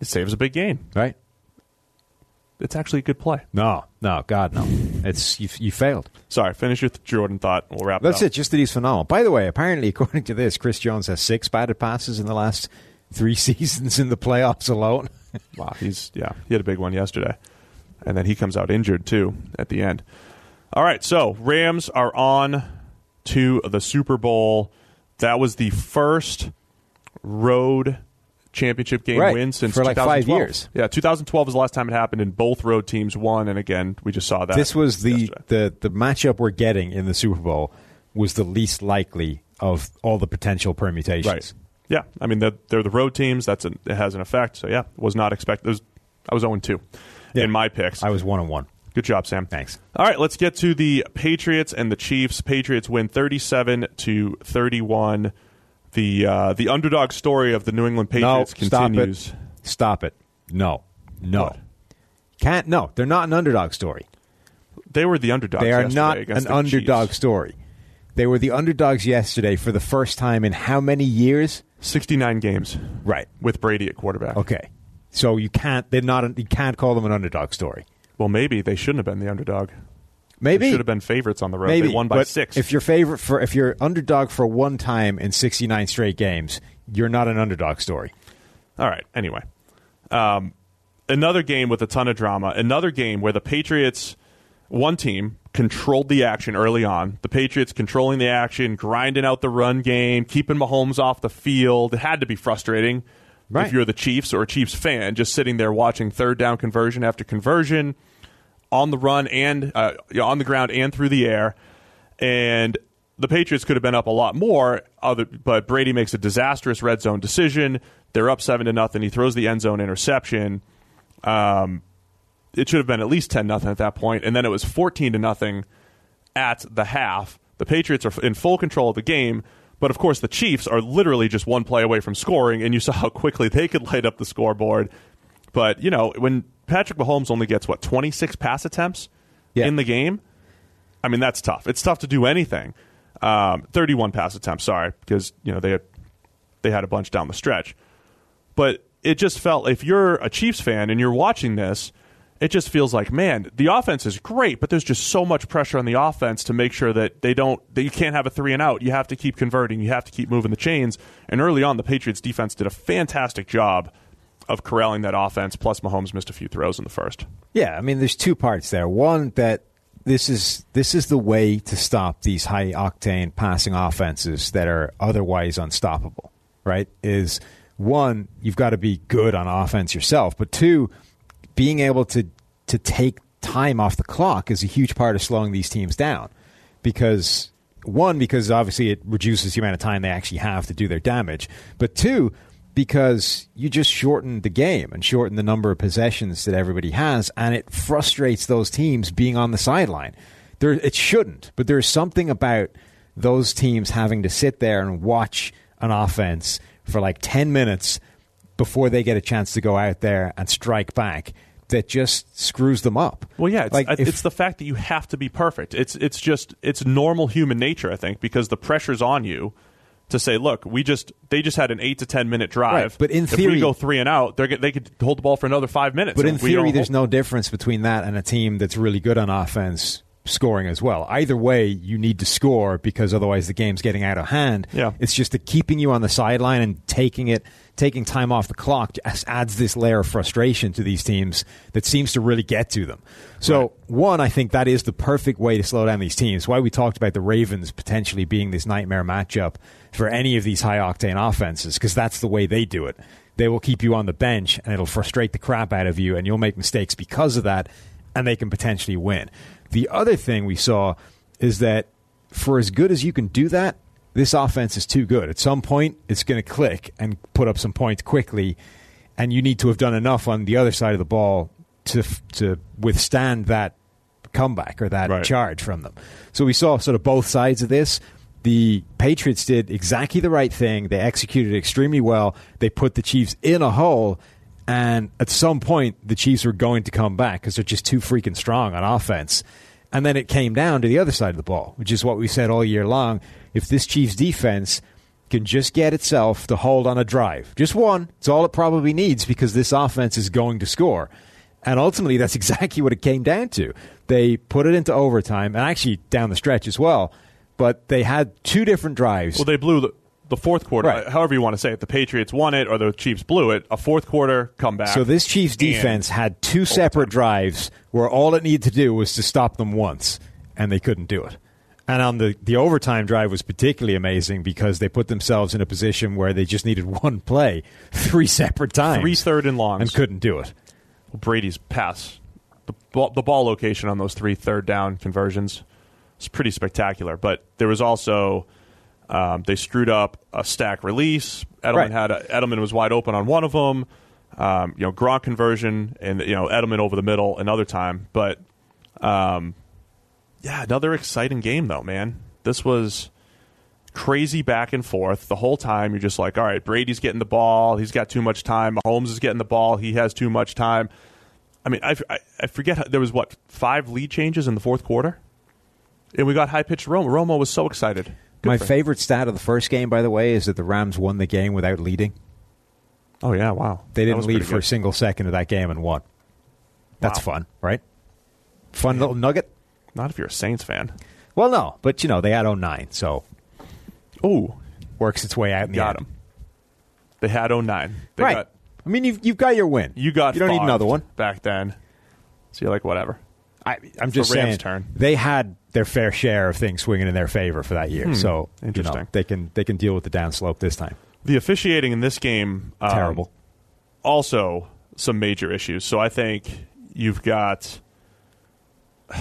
It saves a big gain. right? It's actually a good play. No, no, God, no. It's you, you failed. Sorry, finish your Jordan thought. We'll wrap That's it it. Just that he's phenomenal. By the way, apparently, according to this, Chris Jones has six batted passes in the last three seasons in the playoffs alone. Wow, he's yeah, he had a big one yesterday, and then he comes out injured too at the end. All right, so Rams are on to the Super Bowl. That was the first road championship game Right, win since for like five 2012. years. Yeah, 2012 was the last time it happened, and both road teams won. And again, we just saw that. this was the, yesterday. the the matchup we're getting in the Super Bowl was the least likely of all the potential permutations. right. Yeah, I mean they're, they're the road teams. That's an, it has an effect. So yeah, was not expected. Was, I was 0 2 Yeah. in my picks. I was one on one. Good job, Sam. Thanks. All right, let's get to the Patriots and the Chiefs. Patriots win 37 to 31. The uh, the underdog story of the New England Patriots no, continues. stop it. Stop it. No, no, What? can't. No, they're not an underdog story. They were the underdogs. They are not an underdog Chiefs. story. They were the underdogs yesterday for the first time in how many years? 69 games Right. with Brady at quarterback. Okay. So you can't. They're not. You can't call them an underdog story. Well, maybe they shouldn't have been the underdog. Maybe They should have been favorites on the road. Maybe They won by but six. If you're favorite for if you're underdog for one time in 69 straight games, you're not an underdog story. All right. Anyway, um, another game with a ton of drama. Another game where the Patriots, one team, controlled the action early on. The Patriots controlling the action, grinding out the run game, keeping Mahomes off the field. It had to be frustrating Right. if you're the Chiefs or a Chiefs fan, just sitting there watching third down conversion after conversion on the run and uh, on the ground and through the air. And the Patriots could have been up a lot more, other, but Brady makes a disastrous red zone decision. They're up seven to nothing. He throws the end zone interception. Um, it should have been at least ten nothing at that point, and then it was fourteen to nothing at the half. The Patriots are in full control of the game, but of course the Chiefs are literally just one play away from scoring, and you saw how quickly they could light up the scoreboard. But you know when Patrick Mahomes only gets what twenty six pass attempts Yeah. in the game, I mean that's tough. It's tough to do anything. Um, Thirty one pass attempts, sorry, because you know they had, they had a bunch down the stretch but it just felt if you're a Chiefs fan and you're watching this, it just feels like man, the offense is great, but there's just so much pressure on the offense to make sure that they don't that you can't have a three and out. You have to keep converting, you have to keep moving the chains. And early on, the Patriots defense did a fantastic job of corralling that offense. Plus, Mahomes missed a few throws in the first. Yeah, I mean, there's two parts there. One that this is this is the way to stop these high octane passing offenses that are otherwise unstoppable. Right? Is one you've got to be good on offense yourself, but two, being able to to take time off the clock is a huge part of slowing these teams down because one because obviously it reduces the amount of time they actually have to do their damage but two because you just shorten the game and shorten the number of possessions that everybody has and it frustrates those teams being on the sideline there it shouldn't but there's something about those teams having to sit there and watch an offense for like 10 minutes before they get a chance to go out there and strike back that just screws them up. Well, yeah, it's, like if- it's the fact that you have to be perfect. It's it's just it's normal human nature, I think, because the pressure's on you to say, look, we just they just had an eight to ten minute drive, Right, but in if theory- we go three and out, they're, they could hold the ball for another five minutes. But in theory, there's hold- no difference between that and a team that's really good on offense scoring as well. Either way, you need to score because otherwise the game's getting out of hand. Yeah. It's just that keeping you on the sideline and taking it, taking time off the clock just adds this layer of frustration to these teams that seems to really get to them. So, one, I think that is the perfect way to slow down these teams. Why we talked about the Ravens potentially being this nightmare matchup for any of these high octane offenses because that's the way they do it. They will keep you on the bench and it'll frustrate the crap out of you and you'll make mistakes because of that and they can potentially win. The other thing we saw is that for as good as you can do that, this offense is too good. At some point, it's going to click and put up some points quickly, and you need to have done enough on the other side of the ball to to withstand that comeback or that Right. charge from them. So we saw sort of both sides of this. The Patriots did exactly the right thing. They executed extremely well. They put the Chiefs in a hole, and at some point, the Chiefs were going to come back because they're just too freaking strong on offense. And then it came down to the other side of the ball, which is what we said all year long. If this Chiefs defense can just get itself to hold on a drive, just one, it's all it probably needs because this offense is going to score. And ultimately, that's exactly what it came down to. They put it into overtime, and actually down the stretch as well. But they had two different drives. Well, they blew the, the fourth quarter, Right. however you want to say it. The Patriots won it, or the Chiefs blew it. A fourth quarter comeback. So this Chiefs defense had two separate drives where all it needed to do was to stop them once, and they couldn't do it. And on the the overtime drive was particularly amazing because they put themselves in a position where they just needed one play three separate times, three third and longs. and couldn't do it. Brady's pass, the ball, the ball location on those three third down conversions is pretty spectacular. But there was also um, they screwed up a stack release. Edelman Right. had a, Edelman was wide open on one of them. Um, you know, Gronk conversion and you know Edelman over the middle another time. But um, yeah, another exciting game though, man. This was crazy back and forth the whole time. You're just like, all right, Brady's getting the ball. He's got too much time. Mahomes is getting the ball. He has too much time. I mean, I, I, I forget. How, there was what five lead changes in the fourth quarter, and we got high pitched Romo. Romo was so excited. Good My favorite stat of the first game, by the way, is that the Rams won the game without leading. Oh yeah, wow. They didn't lead for a single second of that game and won. That's Wow. fun, right? Fun little nugget. Not if you're a Saints fan. Well, no, but you know they had 09, so Ooh, works its way out in the got end. They had 09. They right. Got, I mean, you've you've got your win. you got. You don't need another one. back then. So you're like, whatever. I, I'm just saying turn. they had their fair share of things swinging in their favor for that year. So you know, Interesting. they can they can deal with the downslope this time. The officiating in this game um, Terrible. also some major issues. So I think you've got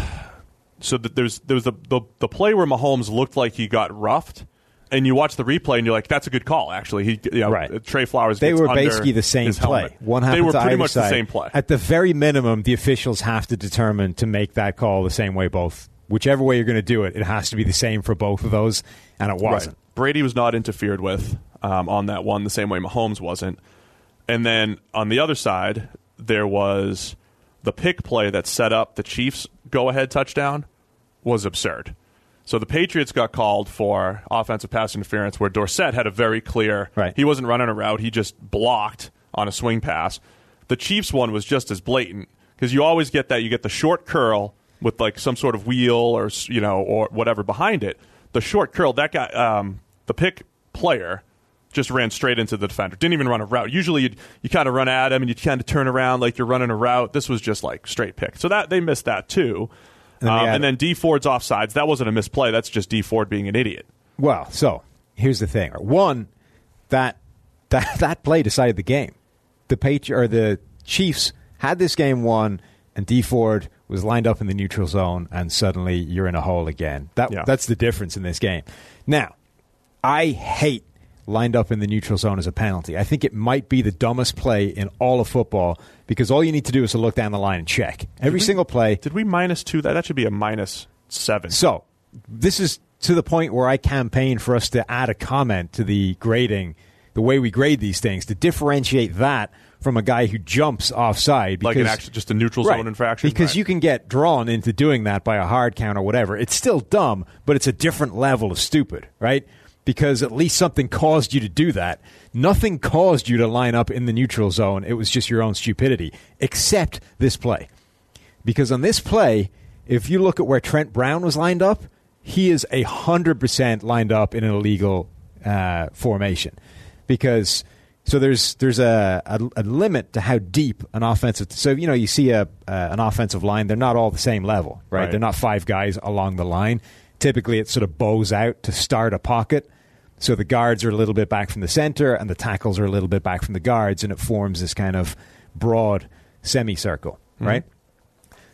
so that there's there was the, the the play where Mahomes looked like he got roughed, and you watch the replay and you're like, that's a good call. Actually, he you know, Right. Trey Flowers. They gets were basically the same play. One They were pretty much the side. same play. At the very minimum, the officials have to determine to make that call the same way both. Whichever way you're going to do it, it has to be the same for both of those, and it wasn't. Right. Brady was not interfered with um, on that one the same way Mahomes wasn't. And then on the other side, there was the pick play that set up the Chiefs' go ahead touchdown was absurd. So the Patriots got called for offensive pass interference where Dorsett had a very clear Right. he wasn't running a route, he just blocked on a swing pass. The Chiefs one was just as blatant because you always get that you get the short curl with like some sort of wheel or you know or whatever behind it. The short curl that guy um, the pick player just ran straight into the defender. Didn't even run a route. Usually you you kind of run at him and you kind of turn around like you're running a route. This was just like straight pick. So that they missed that too. And then Um, and then Dee Ford's offsides. That wasn't a misplay. That's just Dee Ford being an idiot. Well, so here's the thing: one, that that that play decided the game. The Patri- or the Chiefs had this game won, and Dee Ford was lined up in the neutral zone, and suddenly you're in a hole again. That Yeah. that's the difference in this game. Now, I hate lined up in the neutral zone as a penalty. I think it might be the dumbest play in all of football because all you need to do is to look down the line and check every single play. Did we minus two that? That should be a minus seven. So, this is to the point where I campaign for us to add a comment to the grading, the way we grade these things, to differentiate that from a guy who jumps offside. Because, like an just a neutral Right. zone infraction. Because Right. you can get drawn into doing that by a hard count or whatever. It's still dumb, but it's a different level of stupid, right? Because at least something caused you to do that. Nothing caused you to line up in the neutral zone. It was just your own stupidity, except this play. Because on this play, if you look at where Trent Brown was lined up, he is a hundred percent lined up in an illegal uh, formation. Because so there's there's a, a, a limit to how deep an offensive. So you know you see a uh, an offensive line, they're not all the same level, right? Right. They're not five guys along the line. Typically, it sort of bows out to start a pocket. So the guards are a little bit back from the center, and the tackles are a little bit back from the guards, and it forms this kind of broad semicircle, mm-hmm. right?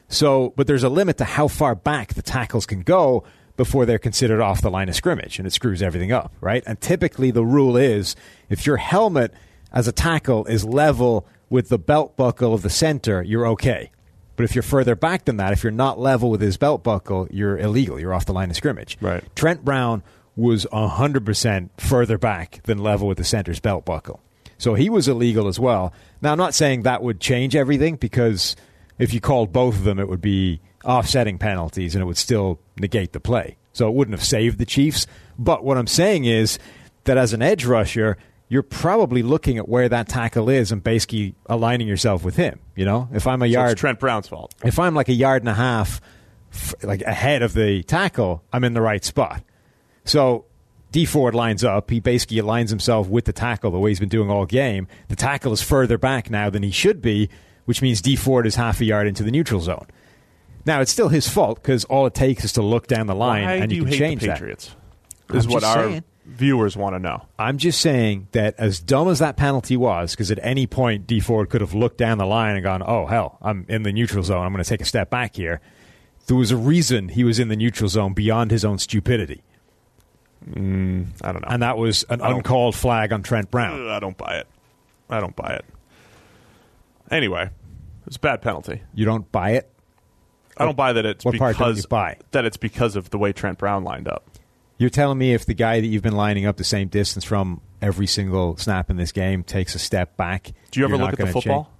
So, but there's a limit to how far back the tackles can go before they're considered off the line of scrimmage, and it screws everything up, right? And typically, the rule is if your helmet as a tackle is level with the belt buckle of the center, you're okay. But if you're further back than that, if you're not level with his belt buckle, you're illegal. You're off the line of scrimmage. Right. Trent Brown was 100% further back than level with the center's belt buckle. So he was illegal as well. Now, I'm not saying that would change everything because if you called both of them, it would be offsetting penalties and it would still negate the play. So it wouldn't have saved the Chiefs. But what I'm saying is that as an edge rusher, you're probably looking at where that tackle is and basically aligning yourself with him. You know, if I'm a yard, it's Trent Brown's fault. if I'm like a yard and a half, f- like ahead of the tackle, I'm in the right spot. So Dee Ford lines up. He basically aligns himself with the tackle the way he's been doing all game. The tackle is further back now than he should be, which means Dee Ford is half a yard into the neutral zone. Now it's still his fault because all it takes is to look down the line Why and you you can change the that. Patriots? I'm Is what our saying. Viewers want to know. I'm just saying that as dumb as that penalty was, because at any point Dee Ford could have looked down the line and gone, "Oh hell, I'm in the neutral zone. I'm going to take a step back here." There was a reason he was in the neutral zone beyond his own stupidity, mm, I don't know. and that was an uncalled flag on Trent Brown. Uh, I don't buy it. I don't buy it. Anyway, it's a bad penalty. You don't buy it. I don't buy that it's What part don't because you buy? that it's because of the way Trent Brown lined up. You're telling me if the guy that you've been lining up the same distance from every single snap in this game takes a step back. Do you ever look at the football? change-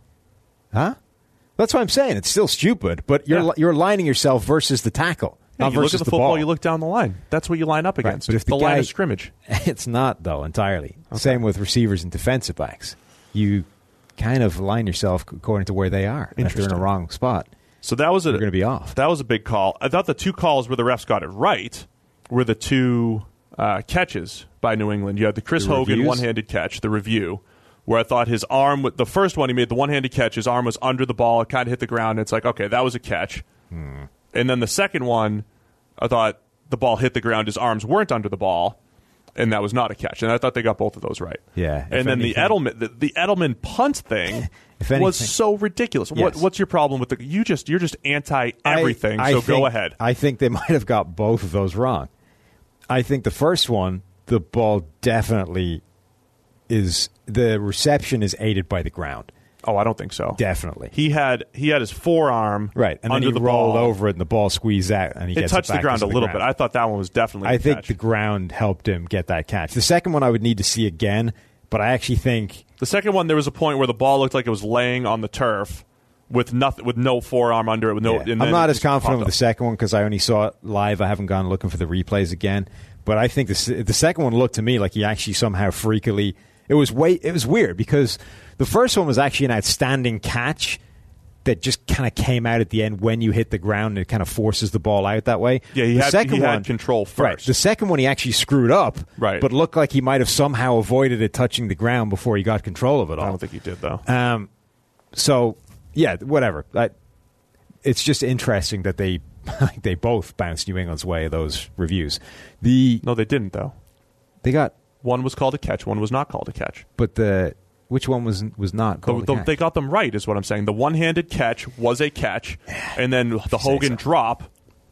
Huh? That's what I'm saying. It's still stupid, but you're Yeah. you're lining yourself versus the tackle, Yeah, not you look versus at the, the football, ball. you look down the line. That's what you line up against. but if the line guy- of scrimmage. It's not though entirely. Same with receivers and defensive backs. You kind of line yourself according to where they are. If they're in a wrong spot, So that was a going to be off. that was a big call. I thought the two calls where the refs got it right were the two uh, catches by New England. You had the Chris The Hogan one-handed catch, the review, where I thought his arm, the first one he made the one-handed catch, his arm was under the ball, it kind of hit the ground. And it's like, okay, that was a catch. Hmm. And then the second one, I thought the ball hit the ground, his arms weren't under the ball, and that was not a catch. And I thought they got both of those right. Yeah, And then anything- the Edelman, the, the Edelman punt thing. Was so ridiculous. What, what's your problem with the? You just you're just anti everything. So think- go ahead. I think they might have got both of those wrong. I think the first one, the ball definitely is the reception is aided by the ground. oh, I don't think so. Definitely. He had he had his forearm Right, and under he the rolled ball. over it, and the ball squeezed out, and he It touched the back ground a the little ground. bit. I thought that one was definitely. I think catch. the ground helped him get that catch. The second one I would need to see again, but I actually think the second one there was a point where the ball looked like it was laying on the turf with nothing with no forearm under it. With no, Yeah. I'm not as confident with the second one because I only saw it live. I haven't gone looking for the replays again. But I think the the second one looked to me like he actually somehow freakily. It was way. It was weird because the first one was actually an outstanding catch that just kind of came out at the end when you hit the ground and it kind of forces the ball out that way. Yeah, he the had- second he had one, control Right. first. The second one he actually screwed up. Right. But looked like he might have somehow avoided it touching the ground before he got control of it all. I don't think he did though. Um, so yeah, whatever. I, it's just interesting that they they both bounced New England's way. Those reviews, the no, they didn't though. they got, One was called a catch. One was not called a catch. but the which one was was not The- called? a the- catch? they got them right, is what I'm saying. The one-handed catch was a catch, and then the Hogan so. drop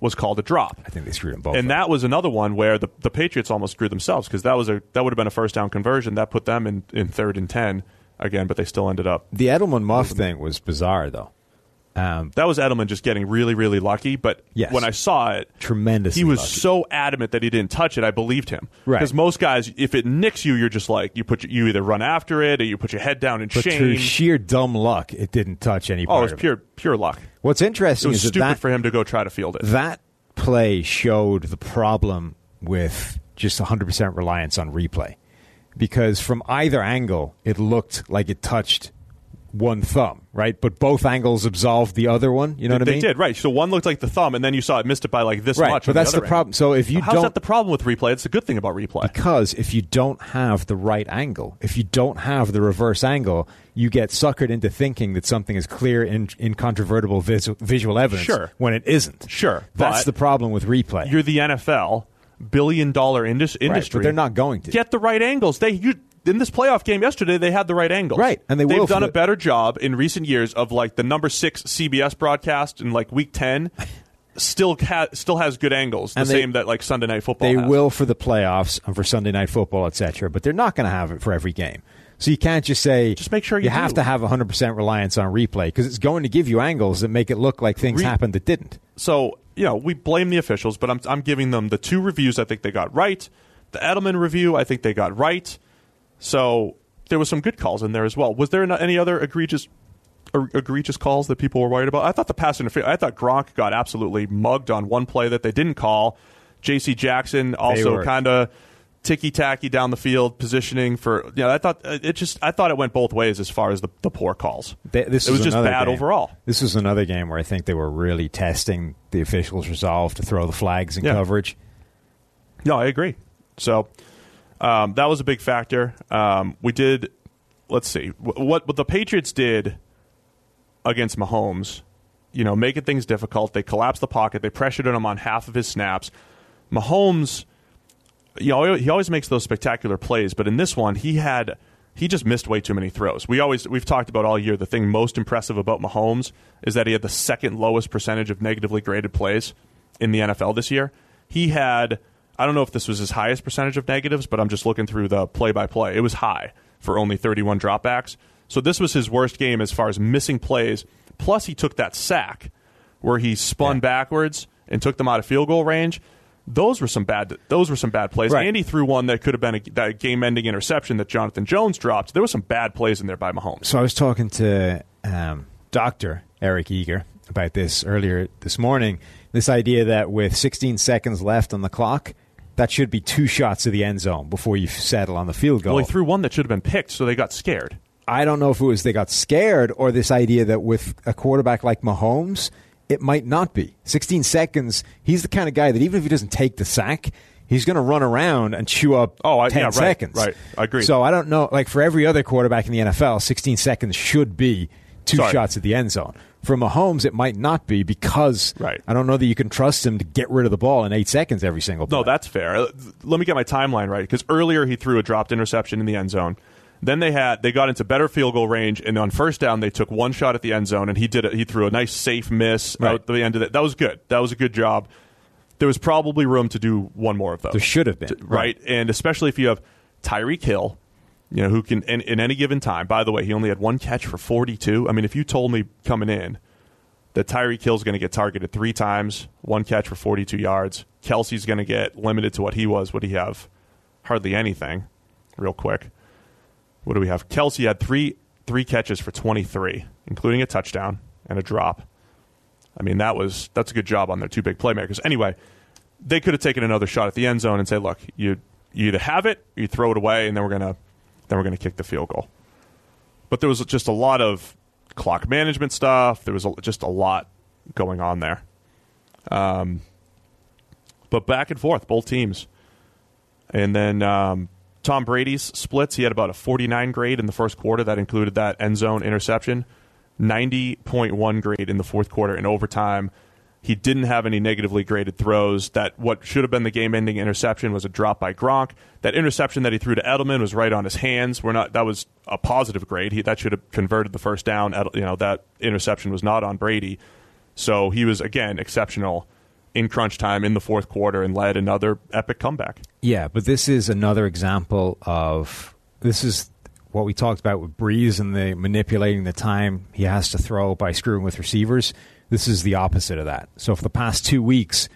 was called a drop. I think they screwed them both. and up. that was another one where the, the Patriots almost screwed themselves because that was a that would have been a first down conversion that put them in, in third and ten again, but they still ended up. the Edelman Muff thing was bizarre though. Um, That was Edelman just getting really really lucky. But Yes. when I saw it, tremendously. he was lucky. so adamant that he didn't touch it. I believed him Right. because most guys, if it nicks you, you're just like you put your, you either run after it or you put your head down in but shame. through sheer dumb luck, it didn't touch any oh, it was pure pure luck. What's It interesting was is that stupid that for him to go try to field it. that play showed the problem with just 100% reliance on replay. Because from either angle, it looked like it touched one thumb, right? But both angles absolved the other one. You know what I mean? They did right. So one looked like the thumb, and then you saw it missed it by like this Right, much. but that's the, the problem. So if you How's don't that the problem with replay? It's a good thing about replay. because if you don't have the right angle, if you don't have the reverse angle, you get suckered into thinking that something is clear and incontrovertible vis- visual evidence Sure. when it isn't. Sure, That's the problem with replay. You're the NFL, billion dollar indus- industry. but they're not going to. get the right angles. They you, in this playoff game yesterday, they had the right angles. Right, and they they've will done a better job in recent years of like the number six CBS broadcast in like week ten. Still, ha- still has good angles. The they- same that like Sunday Night Football. They has. will for the playoffs and for Sunday night football, etc. But they're not going to have it for every game. So you can't just say Just make sure you have to have 100% reliance on replay because it's going to give you angles that make it look like things Re- happened that didn't. So, you know, we blame the officials, but I'm, I'm giving them the two reviews I think they got right. The Edelman review, I think they got right. So there was some good calls in there as well. Was there any other egregious er- egregious calls that people were worried about? I thought the pass interference, I thought Gronk got absolutely mugged on one play that they didn't call. J.C. Jackson also kind of ticky tacky down the field positioning for you know I thought uh, it just I thought it went both ways as far as the, the poor calls. They- this it was just bad game. overall. This was another game where I think they were really testing the officials' resolve to throw the flags in Yeah. coverage. No, I agree. So um, that was a big factor. Um, we did. Let's see what what the Patriots did against Mahomes. You know, making things difficult. They collapsed the pocket. They pressured him on half of his snaps. Mahomes, you know, he always makes those spectacular plays, but in this one, he had he just missed way too many throws. We always we've talked about all year. The thing most impressive about Mahomes is that he had the second lowest percentage of negatively graded plays in the NFL this year. He had I don't know if this was his highest percentage of negatives, but I'm just looking through the play by play. It was high for only 31 dropbacks. So this was his worst game as far as missing plays. Plus, he took that sack where he spun backwards and took them out of field goal range. Those were some bad. Those were some bad plays. Right. Andy threw one that could have been a that game-ending interception that Jonathan Jones dropped. There were some bad plays in there by Mahomes. So I was talking to um, Doctor Eric Eager about this earlier this morning. This idea that with 16 seconds left on the clock, that should be two shots of the end zone before you settle on the field goal. Well, he threw one that should have been picked, so they got scared. I don't know if it was they got scared or this idea that with a quarterback like Mahomes, it might not be. 16 seconds, he's the kind of guy that even if he doesn't take the sack, he's going to run around and chew up Oh, I- 10 yeah, seconds. right. I agree. So I don't know. Like for every other quarterback in the NFL, 16 seconds should be two Sorry. shots at the end zone. For Mahomes, it might not be because Right. I don't know that you can trust him to get rid of the ball in eight seconds every single play. No, that's fair. Let me get my timeline right because earlier he threw a dropped interception in the end zone. Then they had they got into better field goal range, and on first down they took one shot at the end zone, and he did it. He threw a nice safe miss Right. out the end of it. That was good. That was a good job. There was probably room to do one more of those. There should have been. T- right? And especially if you have Tyreek Hill, you know, who can in, in any given time. By the way, he only had one catch for forty-two. I mean, if you told me coming in that Tyreek Hill's going to get targeted three times, one catch for forty-two yards, Kelce's going to get limited to what he was. Would he have hardly anything? Real quick, what do we have? Kelce had three three catches for twenty-three, including a touchdown and a drop. I mean, that was that's a good job on their two big playmakers. Anyway, they could have taken another shot at the end zone and say, "Look, you you either have it, you throw it away, and then we're gonna then we're gonna kick the field goal." But there was just a lot of clock management stuff. There was a, just a lot going on there. Um, but back and forth, both teams, and then um, Tom Brady's splits. He had about a 49 grade in the first quarter. That included that end zone interception. 90.1 grade in the fourth quarter in overtime. He didn't have any negatively graded throws. That what should have been the game-ending interception was a drop by Gronk. That interception that he threw to Edelman was right on his hands. We're not. That was a positive grade. He, that should have converted the first down. You know that interception was not on Brady. So he was again exceptional in crunch time in the fourth quarter and led another epic comeback. Yeah, but this is another example of this is what we talked about with Brees and the manipulating the time he has to throw by screwing with receivers. This is the opposite of that. So for the past two weeks,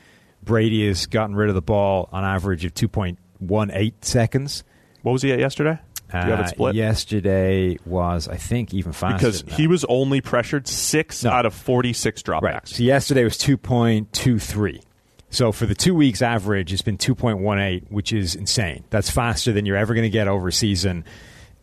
Brady has gotten rid of the ball on average of two point one eight seconds. What was he at yesterday? Do you have Uh, it split? yesterday was, I think, even faster. because he was only pressured six No. out of forty-six dropbacks. Right. So yesterday was 2.23. So for the two weeks average, it's been 2.18, which is insane. That's faster than you're ever going to get over a season.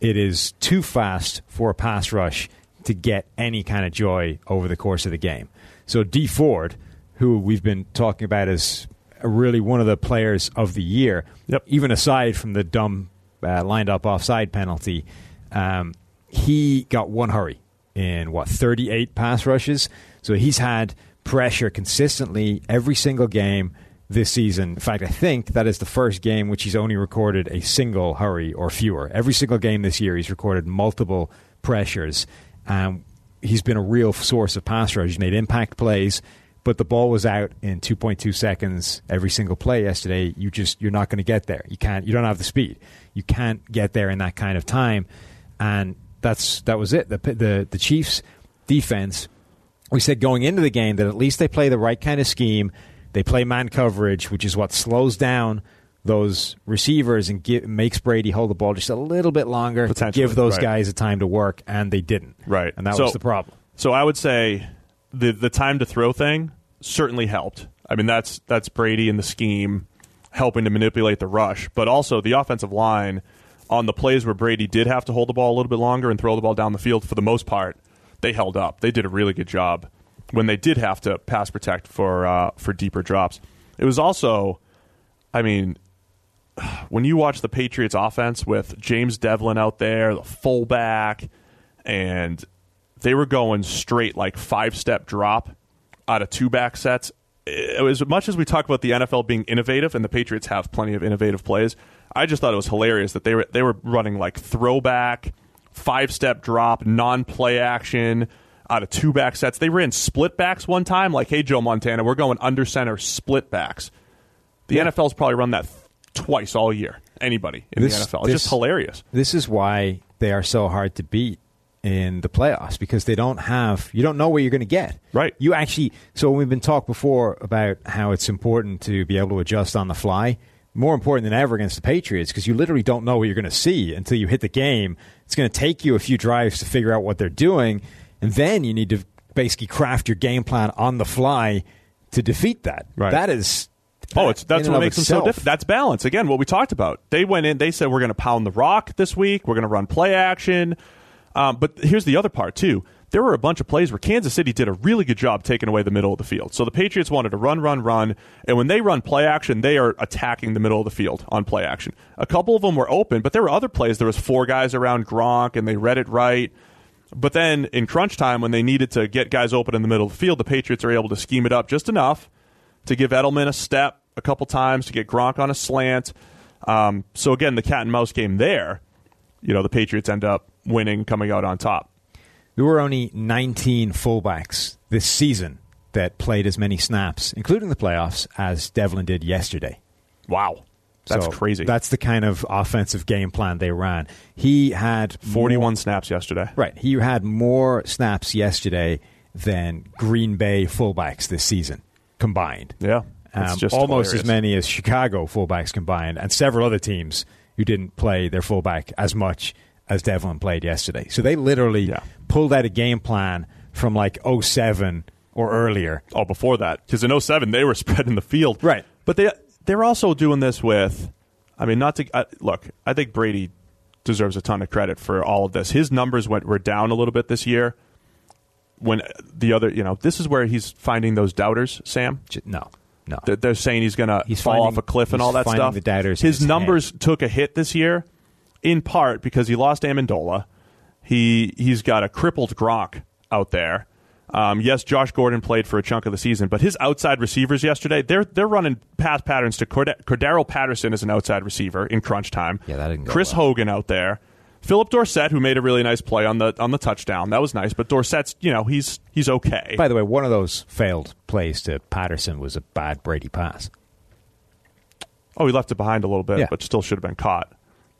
It is too fast for a pass rush to get any kind of joy over the course of the game. So Dee Ford, who we've been talking about as really one of the players of the year, Yep. even aside from the dumb uh, lined up offside penalty, um, he got one hurry in what 38 pass rushes. So he's had pressure consistently every single game this season. In fact, I think that is the first game which he's only recorded a single hurry or fewer. Every single game this year, he's recorded multiple pressures. Um, he's been a real source of pass rush. He's made impact plays, but the ball was out in 2.2 seconds every single play yesterday. You just you're not going to get there. You can't. You don't have the speed. You can't get there in that kind of time. and that's that was it. The the the Chiefs defense. We said going into the game that at least they play the right kind of scheme. They play man coverage, which is what slows down those receivers and get, makes Brady hold the ball just a little bit longer to give those right. guys a time to work, and they didn't. Right. and that So- was the problem. So I would say the the time to throw thing certainly helped. I mean that's that's Brady and the scheme helping to manipulate the rush, but also the offensive line on the plays where Brady did have to hold the ball a little bit longer and throw the ball down the field for the most part, they held up. They did a really good job when they did have to pass protect for uh, for deeper drops. It was also, I mean, when you watch the Patriots offense with James Develin out there, the fullback, and they were going straight like five step drop out of two back sets. Was, as much as we talk about the NFL being innovative, and the Patriots have plenty of innovative plays. I just thought it was hilarious that they were they were running like throwback, five step drop, non play action out of two back sets. They ran split backs one time, like, hey Joe Montana, we're going under center split backs. The NFL's probably run that twice all year. Anybody in This- the NFL. It's this- just hilarious. This is why they are so hard to beat in the playoffs because they don't have you don't know what you're going to get. Right. You actually so we've been talked before about how it's important to be able to adjust on the fly. More important than ever against the Patriots because you literally don't know what you're going to see until you hit the game. It's going to take you a few drives to figure out what they're doing, and then you need to basically craft your game plan on the fly to defeat that. Right. That is. Oh, it's that's what makes them so itself. different. That's balance. Again, what we talked about. They went in. They said we're going to pound the rock this week. We're going to run play action. Um, but here's the other part too. There were a bunch of plays where Kansas City did a really good job taking away the middle of the field. So the Patriots wanted to run, run, run, and when they run play action, they are attacking the middle of the field on play action. A couple of them were open, but there were other plays. There was four guys around Gronk, and they read it right. But then in crunch time, when they needed to get guys open in the middle of the field, the Patriots are able to scheme it up just enough to give Edelman a step a couple times to get Gronk on a slant. Um, so again, the cat and mouse game there. You know, the Patriots end up winning, coming out on top. There were only 19 fullbacks this season that played as many snaps, including the playoffs, as Develin did yesterday. Wow, that's So crazy. That's the kind of offensive game plan they ran. He had forty-one more- snaps yesterday. right. He had more snaps yesterday than Green Bay fullbacks this season combined. Yeah, Um, almost hilarious. as many as Chicago fullbacks combined, and several other teams who didn't play their fullback as much as Develin played yesterday. So they literally Yeah. pulled out a game plan from like 07 or earlier. Oh, before that, because in 07, they were spreading the field. Right. But they they're also doing this with. I mean, not to look. I think Brady deserves a ton of credit for all of this. His numbers went were down a little bit this year. When the other, you know, this is where he's finding those doubters, Sam. No, no. They're, they're saying he's going to fall finding- off a cliff and all that stuff. the doubters his his numbers took a hit this year, in part because he lost Amendola. He he's got a crippled Gronk out there. Um, yes, Josh Gordon played for a chunk of the season, but his outside receivers yesterday they're they're running pass patterns to Cord- Cordarrelle Patterson as an outside receiver in crunch time. Yeah, that didn't go Chris well. Hogan out there. Phillip Dorsett, who made a really nice play on the on the touchdown, that was nice. But Dorsett's, you know, he's he's okay. By the way, one of those failed plays to Patterson was a bad Brady pass. Oh, he left it behind a little bit, Yeah. but still should have been caught.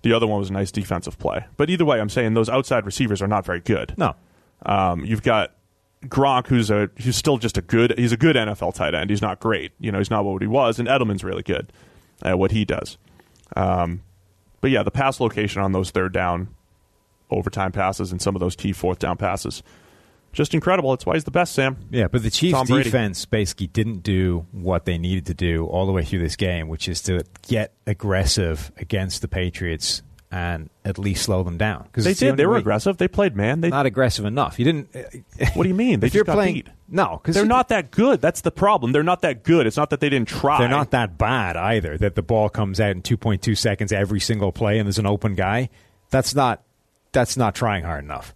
The other one was a nice defensive play. But either way, I'm saying those outside receivers are not very good. No, Um, you've got Gronk, who's a who's still just a good. He's a good NFL tight end. He's not great. You know, he's not what he was. And Edelman's really good at what he does. Um, but yeah, the pass location on those third down, overtime passes, and some of those key fourth down passes, just incredible. That's why he's the best, Sam. Yeah, but the Chiefs' defense basically didn't do what they needed to do all the way through this game, which is to get aggressive against the Patriots and at least slow them down. Because They did. They were aggressive. They played man. They. Not aggressive enough. You didn't. Uh, what do you mean? They if you're playing, beat. no, because They're not that good. That's the problem. They're not that good. It's not that they didn't try. They're not that bad either. That the ball comes out in 2.2 seconds every single play, and there's an open guy. That's not. That's not trying hard enough.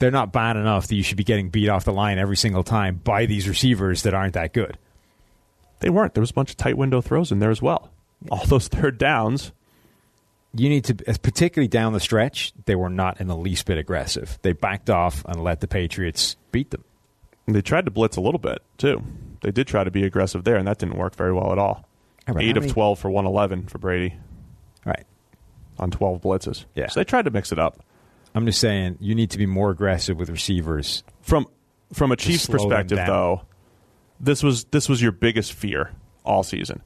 They're not bad enough that you should be getting beat off the line every single time by these receivers that aren't that good. They weren't. There was a bunch of tight window throws in there as well. All those third downs. You need to, particularly down the stretch, they were not in the least bit aggressive. They backed off and let the Patriots beat them. And they tried to blitz a little bit too. They did try to be aggressive there, and that didn't work very well at all. All right, Eight of many- twelve for one eleven for Brady All right. on twelve blitzes. Yeah. So they tried to mix it up. I'm just saying you need to be more aggressive with receivers. From from a Chiefs perspective, though, this was this was your biggest fear all season.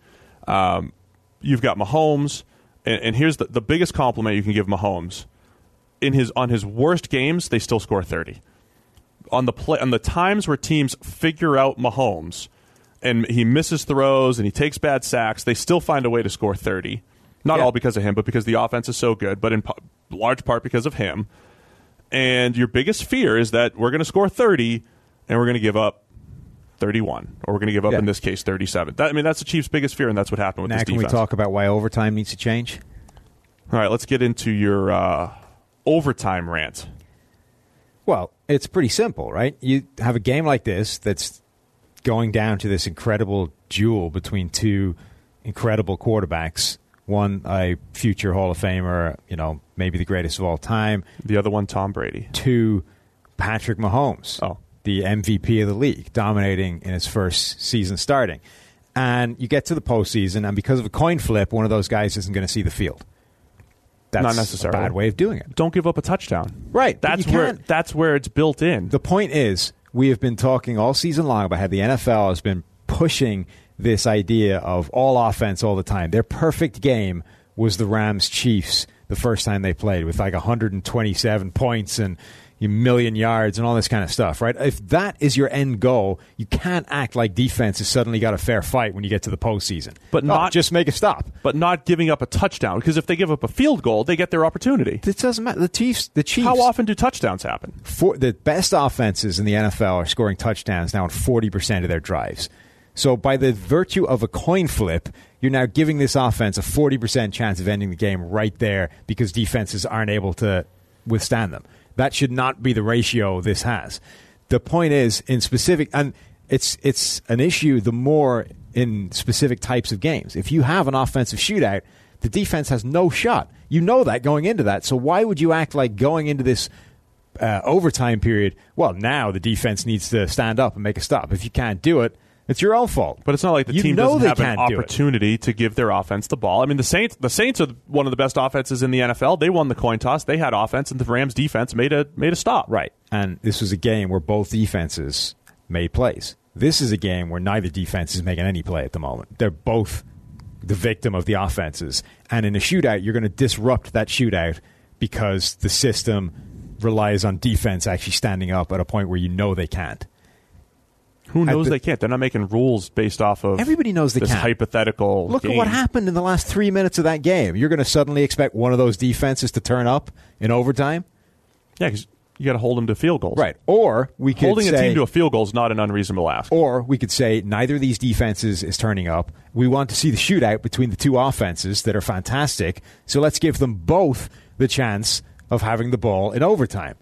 Um, you've got Mahomes, and, and here's the, the biggest compliment you can give Mahomes. In his on his worst games, they still score thirty. On the play on the times where teams figure out Mahomes, and he misses throws and he takes bad sacks, they still find a way to score thirty. Not Yeah. all because of him, but because the offense is so good, but in large part because of him. And your biggest fear is that we're going to score 30 and we're going to give up 31, or we're going to give up, Yeah. in this case, 37. That, I mean, that's the Chiefs' biggest fear, and that's what happened with Now, this can we talk about why overtime needs to change? All right, let's get into your uh, overtime rant. Well, it's pretty simple, right? You have a game like this that's going down to this incredible duel between two incredible quarterbacks. One, a future Hall of Famer, you know, maybe the greatest of all time. The other one, Tom Brady. Two, Patrick Mahomes, Oh. the MVP of the league, dominating in his first season starting. And you get to the postseason, and because of a coin flip, one of those guys isn't going to see the field. That's Not necessarily. a bad way of doing it. Don't give up a touchdown. Right, That's where that's where it's built in. The point is, we have been talking all season long about how the NFL has been pushing this idea of all offense all the time. Their perfect game was the Rams Chiefs the first time they played with like 127 points and a million yards and all this kind of stuff, right? If that is your end goal, you can't act like defense has suddenly got a fair fight when you get to the postseason. But Oh, not- just make a stop. but not giving up a touchdown, because if they give up a field goal, they get their opportunity. It doesn't matter. The Chiefs, the Chiefs. How often do touchdowns happen? for, the best offenses in the NFL are scoring touchdowns now on 40% of their drives. So, by the virtue of a coin flip, you're now giving this offense a 40% chance of ending the game right there because defenses aren't able to withstand them. That should not be the ratio this has. The point is, in specific, and it's, it's an issue the more in specific types of games. If you have an offensive shootout, the defense has no shot. You know that going into that. So, why would you act like going into this uh, overtime period, well, now the defense needs to stand up and make a stop. If you can't do it, it's your own fault. But it's not like the you team know doesn't they have an can't do it. opportunity to give their offense the ball. I mean, the Saints, the Saints are one of the best offenses in the NFL. They won the coin toss. They had offense, and the Rams' defense made a made a stop. Right. And this was a game where both defenses made plays. This is a game where neither defense is making any play at the moment. They're both the victim of the offenses. And in a shootout, you're going to disrupt that shootout because the system relies on defense actually standing up at a point where you know they can't. Who knows the- they can't? They're not making rules based off of Everybody knows they this can't. hypothetical. Look game. at what happened in the last three minutes of that game. You're going to suddenly expect one of those defenses to turn up in overtime, Yeah, because you got to hold them to field goals. right? Or we could Holding say, a team to a field goal is not an unreasonable ask. or we could say neither of these defenses is turning up. We want to see the shootout between the two offenses that are fantastic. So let's give them both the chance of having the ball in overtime.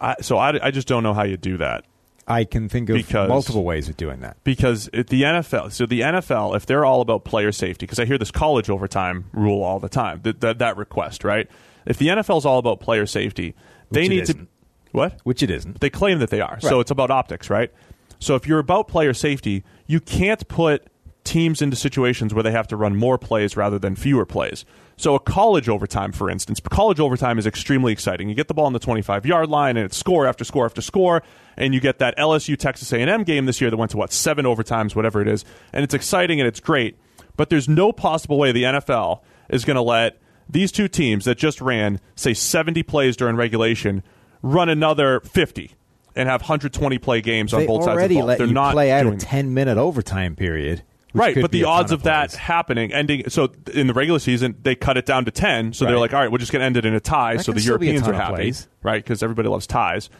I, so I, I just don't know how you do that. I can think of Because- multiple ways of doing that. because the NFL, so the NFL, if they're all about player safety, because I hear this college overtime rule all the time, that that, that request, right? If the NFL is all about player safety, they Which need to isn't. what? Which it isn't. They claim that they are. So it's about optics, right? So if you're about player safety, you can't put teams into situations where they have to run more plays rather than fewer plays. So a college overtime, for instance, college overtime is extremely exciting. You get the ball on the 25 yard line, and it's score after score after score, and you get that LSU Texas A&M game this year that went to what seven overtimes, whatever it is, and it's exciting and it's great. But there's no possible way the NFL is going to let these two teams that just ran say 70 plays during regulation run another 50 and have 120 play games on They both sides of the ball. They're you not play out a 10 minute overtime period. Right, but the odds of that happening, ending. So in the regular season, they cut it down to ten. So they're like, all right, we're just going to end it in a tie. That so the still be a Europeans are happy, plays. right? Because everybody loves ties.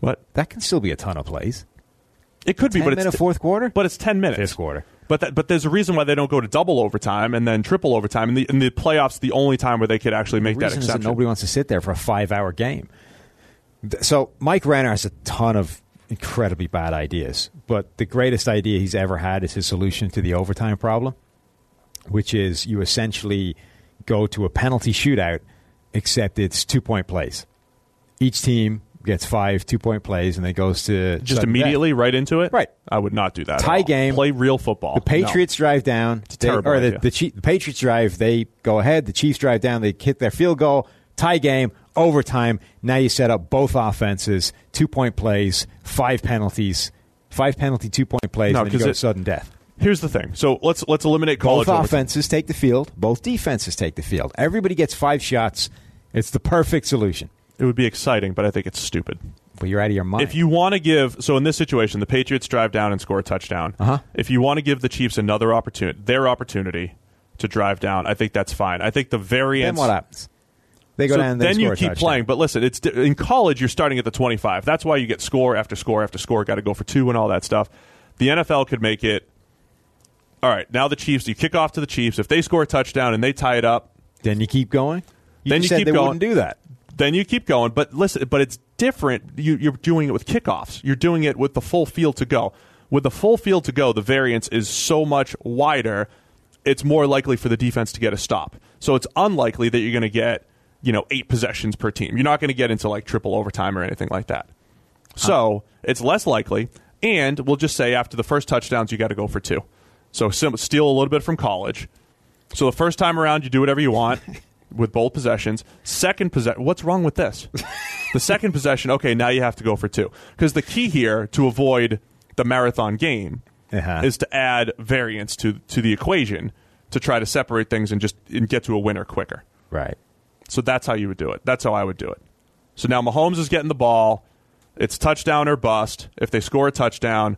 What That can still be a ton of plays. it could be, but it's fourth quarter? But it's ten minutes. Fifth quarter. But that, but there's a reason why they don't go to double overtime and then triple overtime. And the, in the playoffs, the only time where they could actually make that is that exception. nobody wants to sit there for a five hour game. So Mike Renner has a ton of incredibly bad ideas, but the greatest idea he's ever had is his solution to the overtime problem, which is you essentially go to a penalty shootout, except it's two point plays. Each team gets five two point plays, and then goes to just death. immediately right into it. Right. I would not do that. Tie game. Play real football. The Patriots drive down. they- or the, the, the Patriots drive. They go ahead. The Chiefs drive down. They hit their field goal. tie game, overtime. Now you set up both offenses, two point plays, five penalties, five penalty two point plays, No, and then you go it- to sudden death. Here's the thing. So let's let's eliminate college. Both overtime. offenses take the field, both defenses take the field. Everybody gets five shots. It's the perfect solution. It would be exciting, but I think it's stupid. But you're out of your mind. If you want to give, so in this situation, the Patriots drive down and score a touchdown. Uh-huh. If you want to give the Chiefs another opportunity, their opportunity to drive down, I think that's fine. I think the then variance. what happens? They go so down. Then you keep playing. But listen, it's in college. You're starting at the 25. That's why you get score after score after score. Got to go for two and all that stuff. The NFL could make it. All right, now the Chiefs. You kick off to the Chiefs. If they score a touchdown and they tie it up, Then you keep going. You Then you keep going. wouldn't do that. then you keep going. But listen, but it's different. You, you're doing it with kickoffs. You're doing it with the full field to go. With the full field to go, the variance is so much wider. It's more likely for the defense to get a stop. So it's unlikely that you're going to get you know eight possessions per team. You're not going to get into like triple overtime or anything like that. So it's less likely. And we'll just say after the first touchdowns, you got to go for two. So sim- steal a little bit from college. So the first time around, you do whatever you want with both possessions. Second possession, what's wrong with this? the second possession, okay, now you have to go for two. Because the key here to avoid the marathon game Uh-huh. is to add variance to to the equation to try to separate things and just and get to a winner quicker. Right. So that's how you would do it. That's how I would do it. So now Mahomes is getting the ball. It's touchdown or bust. If they score a touchdown,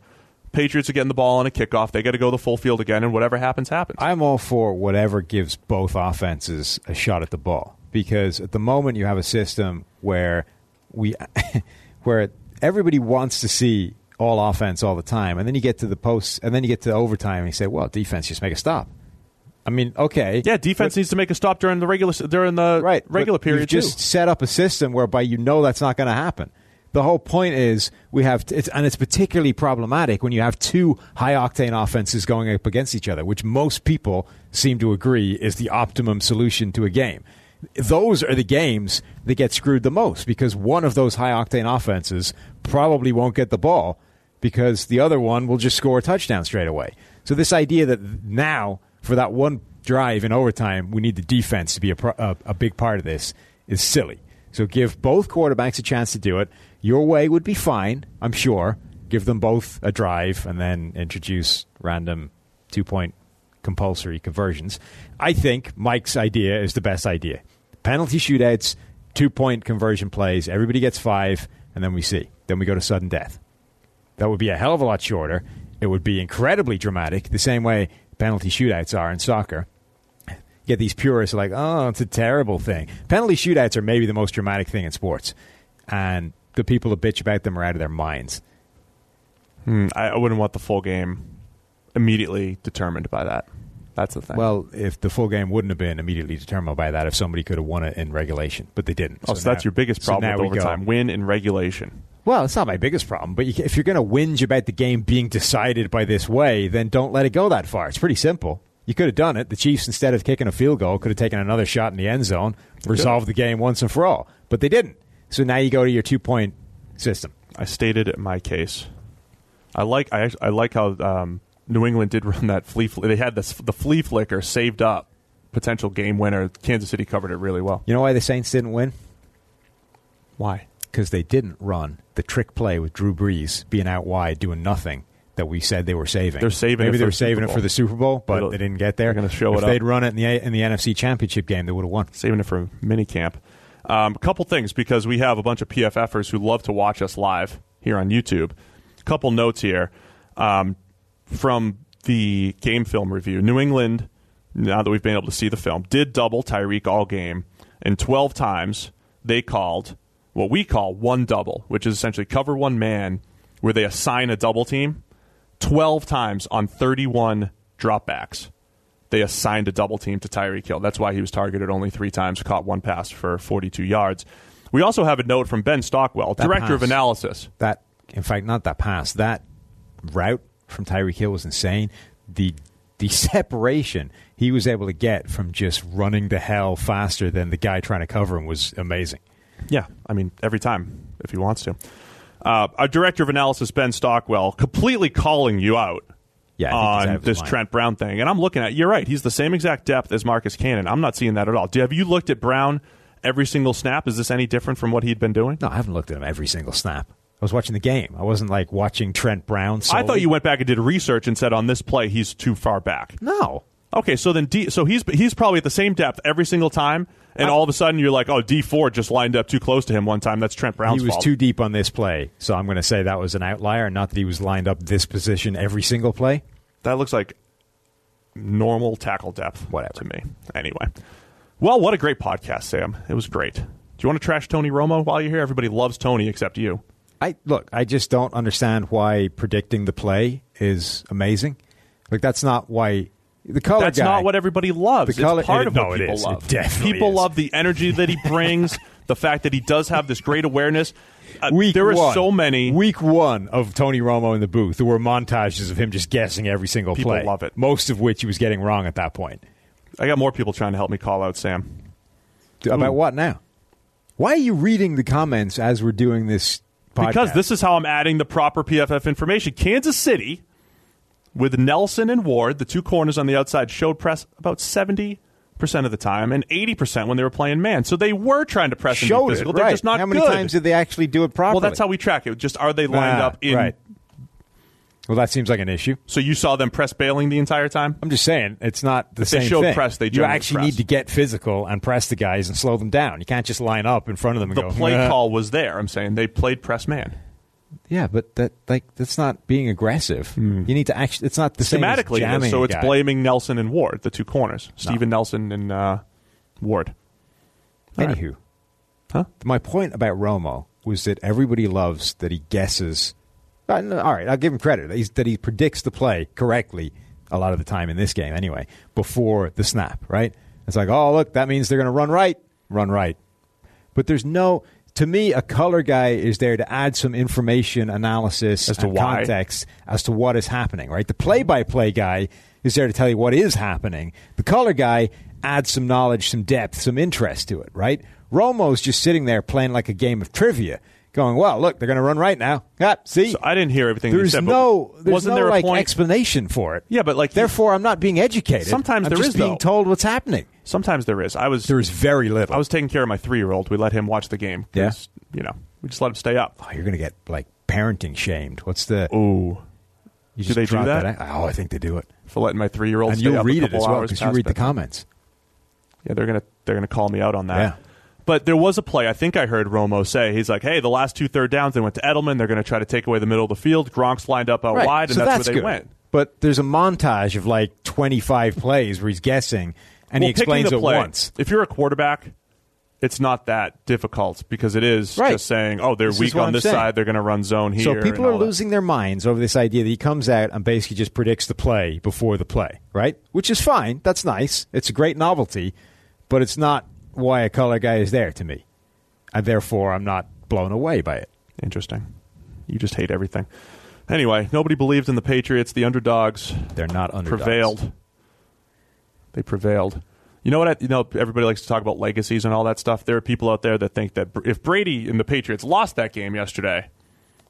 Patriots are getting the ball on a kickoff. They got to go the full field again, and whatever happens, happens. I'm all for whatever gives both offenses a shot at the ball because at the moment you have a system where we where everybody wants to see all offense all the time, and then you get to the post, and then you get to overtime, and you say, "Well, defense, just make a stop." I mean, okay, yeah, defense needs to make a stop during the regular during the right regular but period just set up a system whereby you know that's not going to happen. The whole point is we have, it's, and it's particularly problematic when you have two high octane offenses going up against each other, which most people seem to agree is the optimum solution to a game. Those are the games that get screwed the most because one of those high octane offenses probably won't get the ball because the other one will just score a touchdown straight away. So this idea that now for that one drive in overtime we need the defense to be a, a, a big part of this is silly. So give both quarterbacks a chance to do it. Your way would be fine, I'm sure. Give them both a drive and then introduce random two point compulsory conversions. I think Mike's idea is the best idea. Penalty shootouts, two point conversion plays, everybody gets five, and then we see. Then we go to sudden death. That would be a hell of a lot shorter. It would be incredibly dramatic, the same way penalty shootouts are in soccer. You get these purists like, oh, it's a terrible thing. Penalty shootouts are maybe the most dramatic thing in sports. And the people that bitch about them are out of their minds. Hmm, I, I wouldn't want the full game immediately determined by that. That's the thing. Well, if the full game wouldn't have been immediately determined by that, if somebody could have won it in regulation, but they didn't. oh, so, that's now- your biggest problem now with overtime: win in regulation. Well, it's not my biggest problem, but you, if you're going to whinge about the game being decided by this way, then don't let it go that far. It's pretty simple. You could have done it. The Chiefs, instead of kicking a field goal, could have taken another shot in the end zone, resolved the game once and for all. But they didn't. So now you go to your two point system. I stated it in my case. I like I, I like how um, New England did run that flea. Fl- they had this, the flea flicker saved up, potential game winner. Kansas City covered it really well. You know why the Saints didn't win? Why? Because they didn't run the trick play with Drew Brees being out wide doing nothing that we said they were saving. They're saving Maybe they were saving it for the Super Bowl, but It'll- they didn't get there. they're gonna show if it up. they'd run it in the in the NFC Championship game, they would have won. Saving it for mini camp. A um, couple things because we have a bunch of PFFers who love to watch us live here on YouTube. A Couple notes here um, from the game film review. New England, now that we've been able to see the film, did double Tyreek all game, and 12 times they called what we call one double, which is essentially cover one man where they assign a double team. 12 times on 31 dropbacks they assigned a double team to Tyreek Hill. That's why he was targeted only three times, caught one pass for 42 yards. We also have a note from Ben Stockwell, That director of analysis. That, in fact, not that pass. That route from Tyreek Hill was insane. The the separation he was able to get from just running the hell faster than the guy trying to cover him was amazing. Yeah, I mean, every time if he wants to. Uh, our director of analysis, Ben Stockwell, completely calling you out Yeah, I think he's out on this. Trent Brown thing. And I'm looking at, you're right, he's the same exact depth as Marcus Cannon. I'm not seeing that at all. Do, have you looked at Brown every single snap. Is this any different from what he'd been doing? No, I haven't looked at him every single snap. I was watching the game. I wasn't like watching Trent Brown. I thought you went back and did research and said on this play he's too far back. No. Okay, so then D, so he's he's probably at the same depth every single time, and all of a sudden you're like, oh, Dee Ford just lined up too close to him one time. That's Trent Brown's He was fault. too deep on this play, so I'm going to say that was an outlier. Not that he was lined up this position every single play. That looks like normal tackle depth, Whatever. to me. Anyway, well, what a great podcast, Sam. It was great. Do you want to trash Tony Romo while you're here? Everybody loves Tony except you. I look. I just don't understand why predicting the play is amazing. Like that's not why the color That's guy. not what everybody loves. The color- it's part it- of no, what it people is. It love. definitely people is. love the energy that he brings, the fact that he does have this great awareness. Uh, Week there are one, so many. Week one of Tony Romo in the booth. There were montages of him just guessing every single People play. love it. Most of which he was getting wrong at that point. I got more people trying to help me call out Sam. About what now? Why are you reading the comments as we're doing this? Podcast? Because this is how I'm adding the proper PFF information. Kansas City, with Nelson and Ward, the two corners on the outside, showed press about 70% of the time and 80% when they were playing man. So they were trying to press and be showed it. physical. They're right. just not How many good. times did they actually do it properly? well, that's how we track it. Just are they lined Ah, up in. right. Well, that seems like an issue. So you saw them press bailing the entire time? I'm just saying it's not the If they same showed thing. press, they you actually press. need to get physical and press the guys and slow them down. You can't just line up in front of them and The go. play "Nah." call was there. I'm saying they played press man. Yeah, but that like that's not being aggressive. You need to actually. It's not the same. Schematically, it is. so it's blaming Nelson and Ward, the two corners. Steven Nelson and uh, Ward. All right. Anywho, Huh? my point about Romo was that everybody loves that he guesses. Uh, no, all right, I'll give him credit he's, that he predicts the play correctly a lot of the time in this game, anyway, before the snap. Right? It's like, oh look, that means they're going to run right, run right. But there's no. To me, a color guy is there to add some information, analysis, As to and why. context as to what is happening. Right? The play-by-play guy is there to tell you what is happening. The color guy adds some knowledge, some depth, some interest to it. Right? Romo's just sitting there playing like a game of trivia, going, "Well, look, they're going to run right now. Ah, see, So I didn't hear everything you there's said. no, there's wasn't no there a like point? explanation for it. Yeah, but, like, therefore, I'm not being educated. Sometimes I'm there just is, being though. told what's happening. Sometimes there is. I was There is very little. I was taking care of my three year old. We let him watch the game. 'cause, You know, we just let him stay up. oh, you're going to get like parenting shamed. What's the? You do they do trot that? Oh, I think they do it. For letting my three year old and stay you'll read it as well because you read the comments. Yeah, they're gonna they're gonna call me out on that. Yeah. But there was a play. I think I heard Romo say he's like, "Hey, the last two third downs they went to Edelman. They're going to try to take away the middle of the field. Gronk's lined up out Right. wide, and so that's, that's where they good. went." But there's a montage of like 25 plays where he's guessing and well, he explains it the play, once. If you're a quarterback, it's not that difficult because it is Right. just saying, "Oh, they're This weak on I'm this saying. side. They're going to run zone here." So people are all that. losing their minds over this idea that he comes out and basically just predicts the play before the play, right? Which is fine. That's nice. It's a great novelty, but it's not why a color guy is there to me. And therefore, I'm not blown away by it. Interesting. You just hate everything. Anyway, nobody believed in the Patriots. The underdogs They're not underdogs. prevailed. They prevailed. You know what? I, you know, everybody likes to talk about legacies and all that stuff. There are people out there that think that if Brady and the Patriots lost that game yesterday,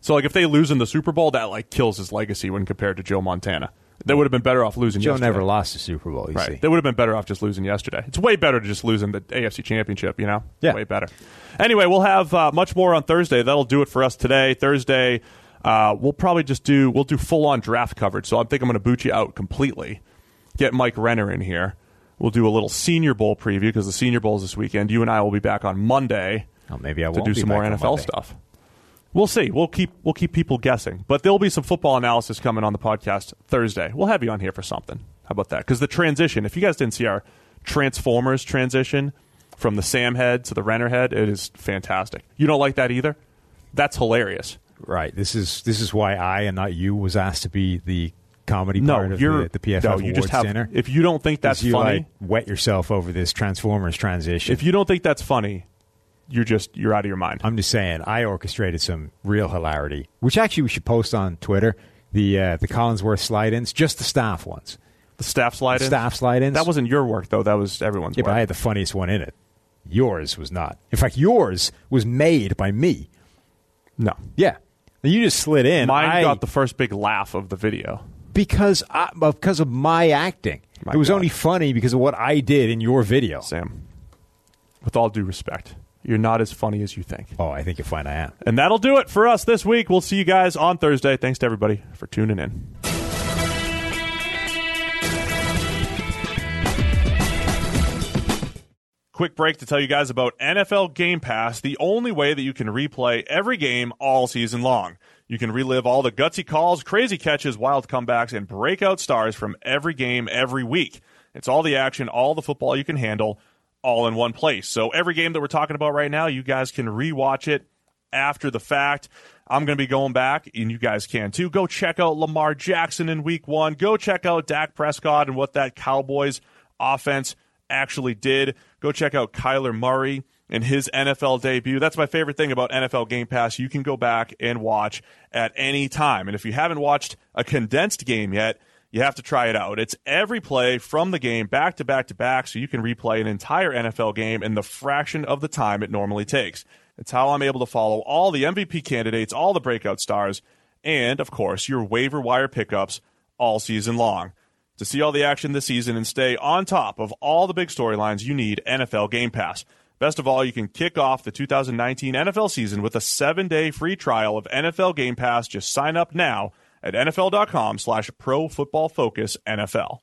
so like if they lose in the Super Bowl, that like kills his legacy when compared to Joe Montana. They would have been better off losing. Joe yesterday. never lost a Super Bowl, you Right. see. They would have been better off just losing yesterday. It's way better to just lose in the AFC Championship, you know? Yeah. Way better. Anyway, we'll have uh, much more on Thursday. That'll do it for us today. Thursday, uh, we'll probably just do we'll do full on draft coverage. So I think I'm going to boot you out completely. Get Mike Renner in here. We'll do a little Senior Bowl preview because the Senior Bowl is this weekend. You and I will be back on Monday Oh, maybe I to do some more NFL Monday. stuff. We'll see. We'll keep we'll keep people guessing, but there'll be some football analysis coming on the podcast Thursday. We'll have you on here for something. How about that? Because the transition, if you guys didn't see our Transformers transition from the Sam head to the Renner head, it is fantastic. You don't like that either? That's hilarious. Right. This is this is why I and not you was asked to be the comedy No, part of you're the, the PFF no, you just have. dinner. If you don't think that's you funny, like wet yourself over this Transformers transition. if you don't think that's funny, you're just you're out of your mind. I'm just saying, I orchestrated some real hilarity, which actually we should post on Twitter. The uh, the Collinsworth slide-ins, just the staff ones. the staff slide in. Staff slide-ins. That wasn't your work though. That was everyone's yeah, work. but I had the funniest one in it. Yours was not. In fact, yours was made by me. no. Yeah, you just slid in. Mine I- got the first big laugh of the video. because I, because of my acting. My it was God. only funny because of what I did in your video. Sam. with all due respect, you're not as funny as you think. Oh, I think you'll find I am. And that'll do it for us this week. We'll see you guys on Thursday. Thanks to everybody for tuning in. Quick break to tell you guys about NFL Game Pass, the only way that you can replay every game all season long. You can relive all the gutsy calls, crazy catches, wild comebacks, and breakout stars from every game every week. It's all the action, all the football you can handle, all in one place. So every game that we're talking about right now, you guys can rewatch it after the fact. I'm going to be going back, and you guys can too. Go check out Lamar Jackson in week one. Go check out Dak Prescott and what that Cowboys offense actually did. Go check out Kyler Murray and his NFL debut. That's my favorite thing about NFL Game Pass. You can go back and watch at any time. And if you haven't watched a condensed game yet, you have to try it out. It's every play from the game back to back to back, so you can replay an entire NFL game in the fraction of the time it normally takes. It's how I'm able to follow all the MVP candidates, all the breakout stars, and, of course, your waiver wire pickups all season long. To see all the action this season and stay on top of all the big storylines, you need NFL Game Pass. Best of all, you can kick off the 2019 NFL season with a seven-day free trial of NFL Game Pass. Just sign up now at nfl.com slash pro football focus NFL.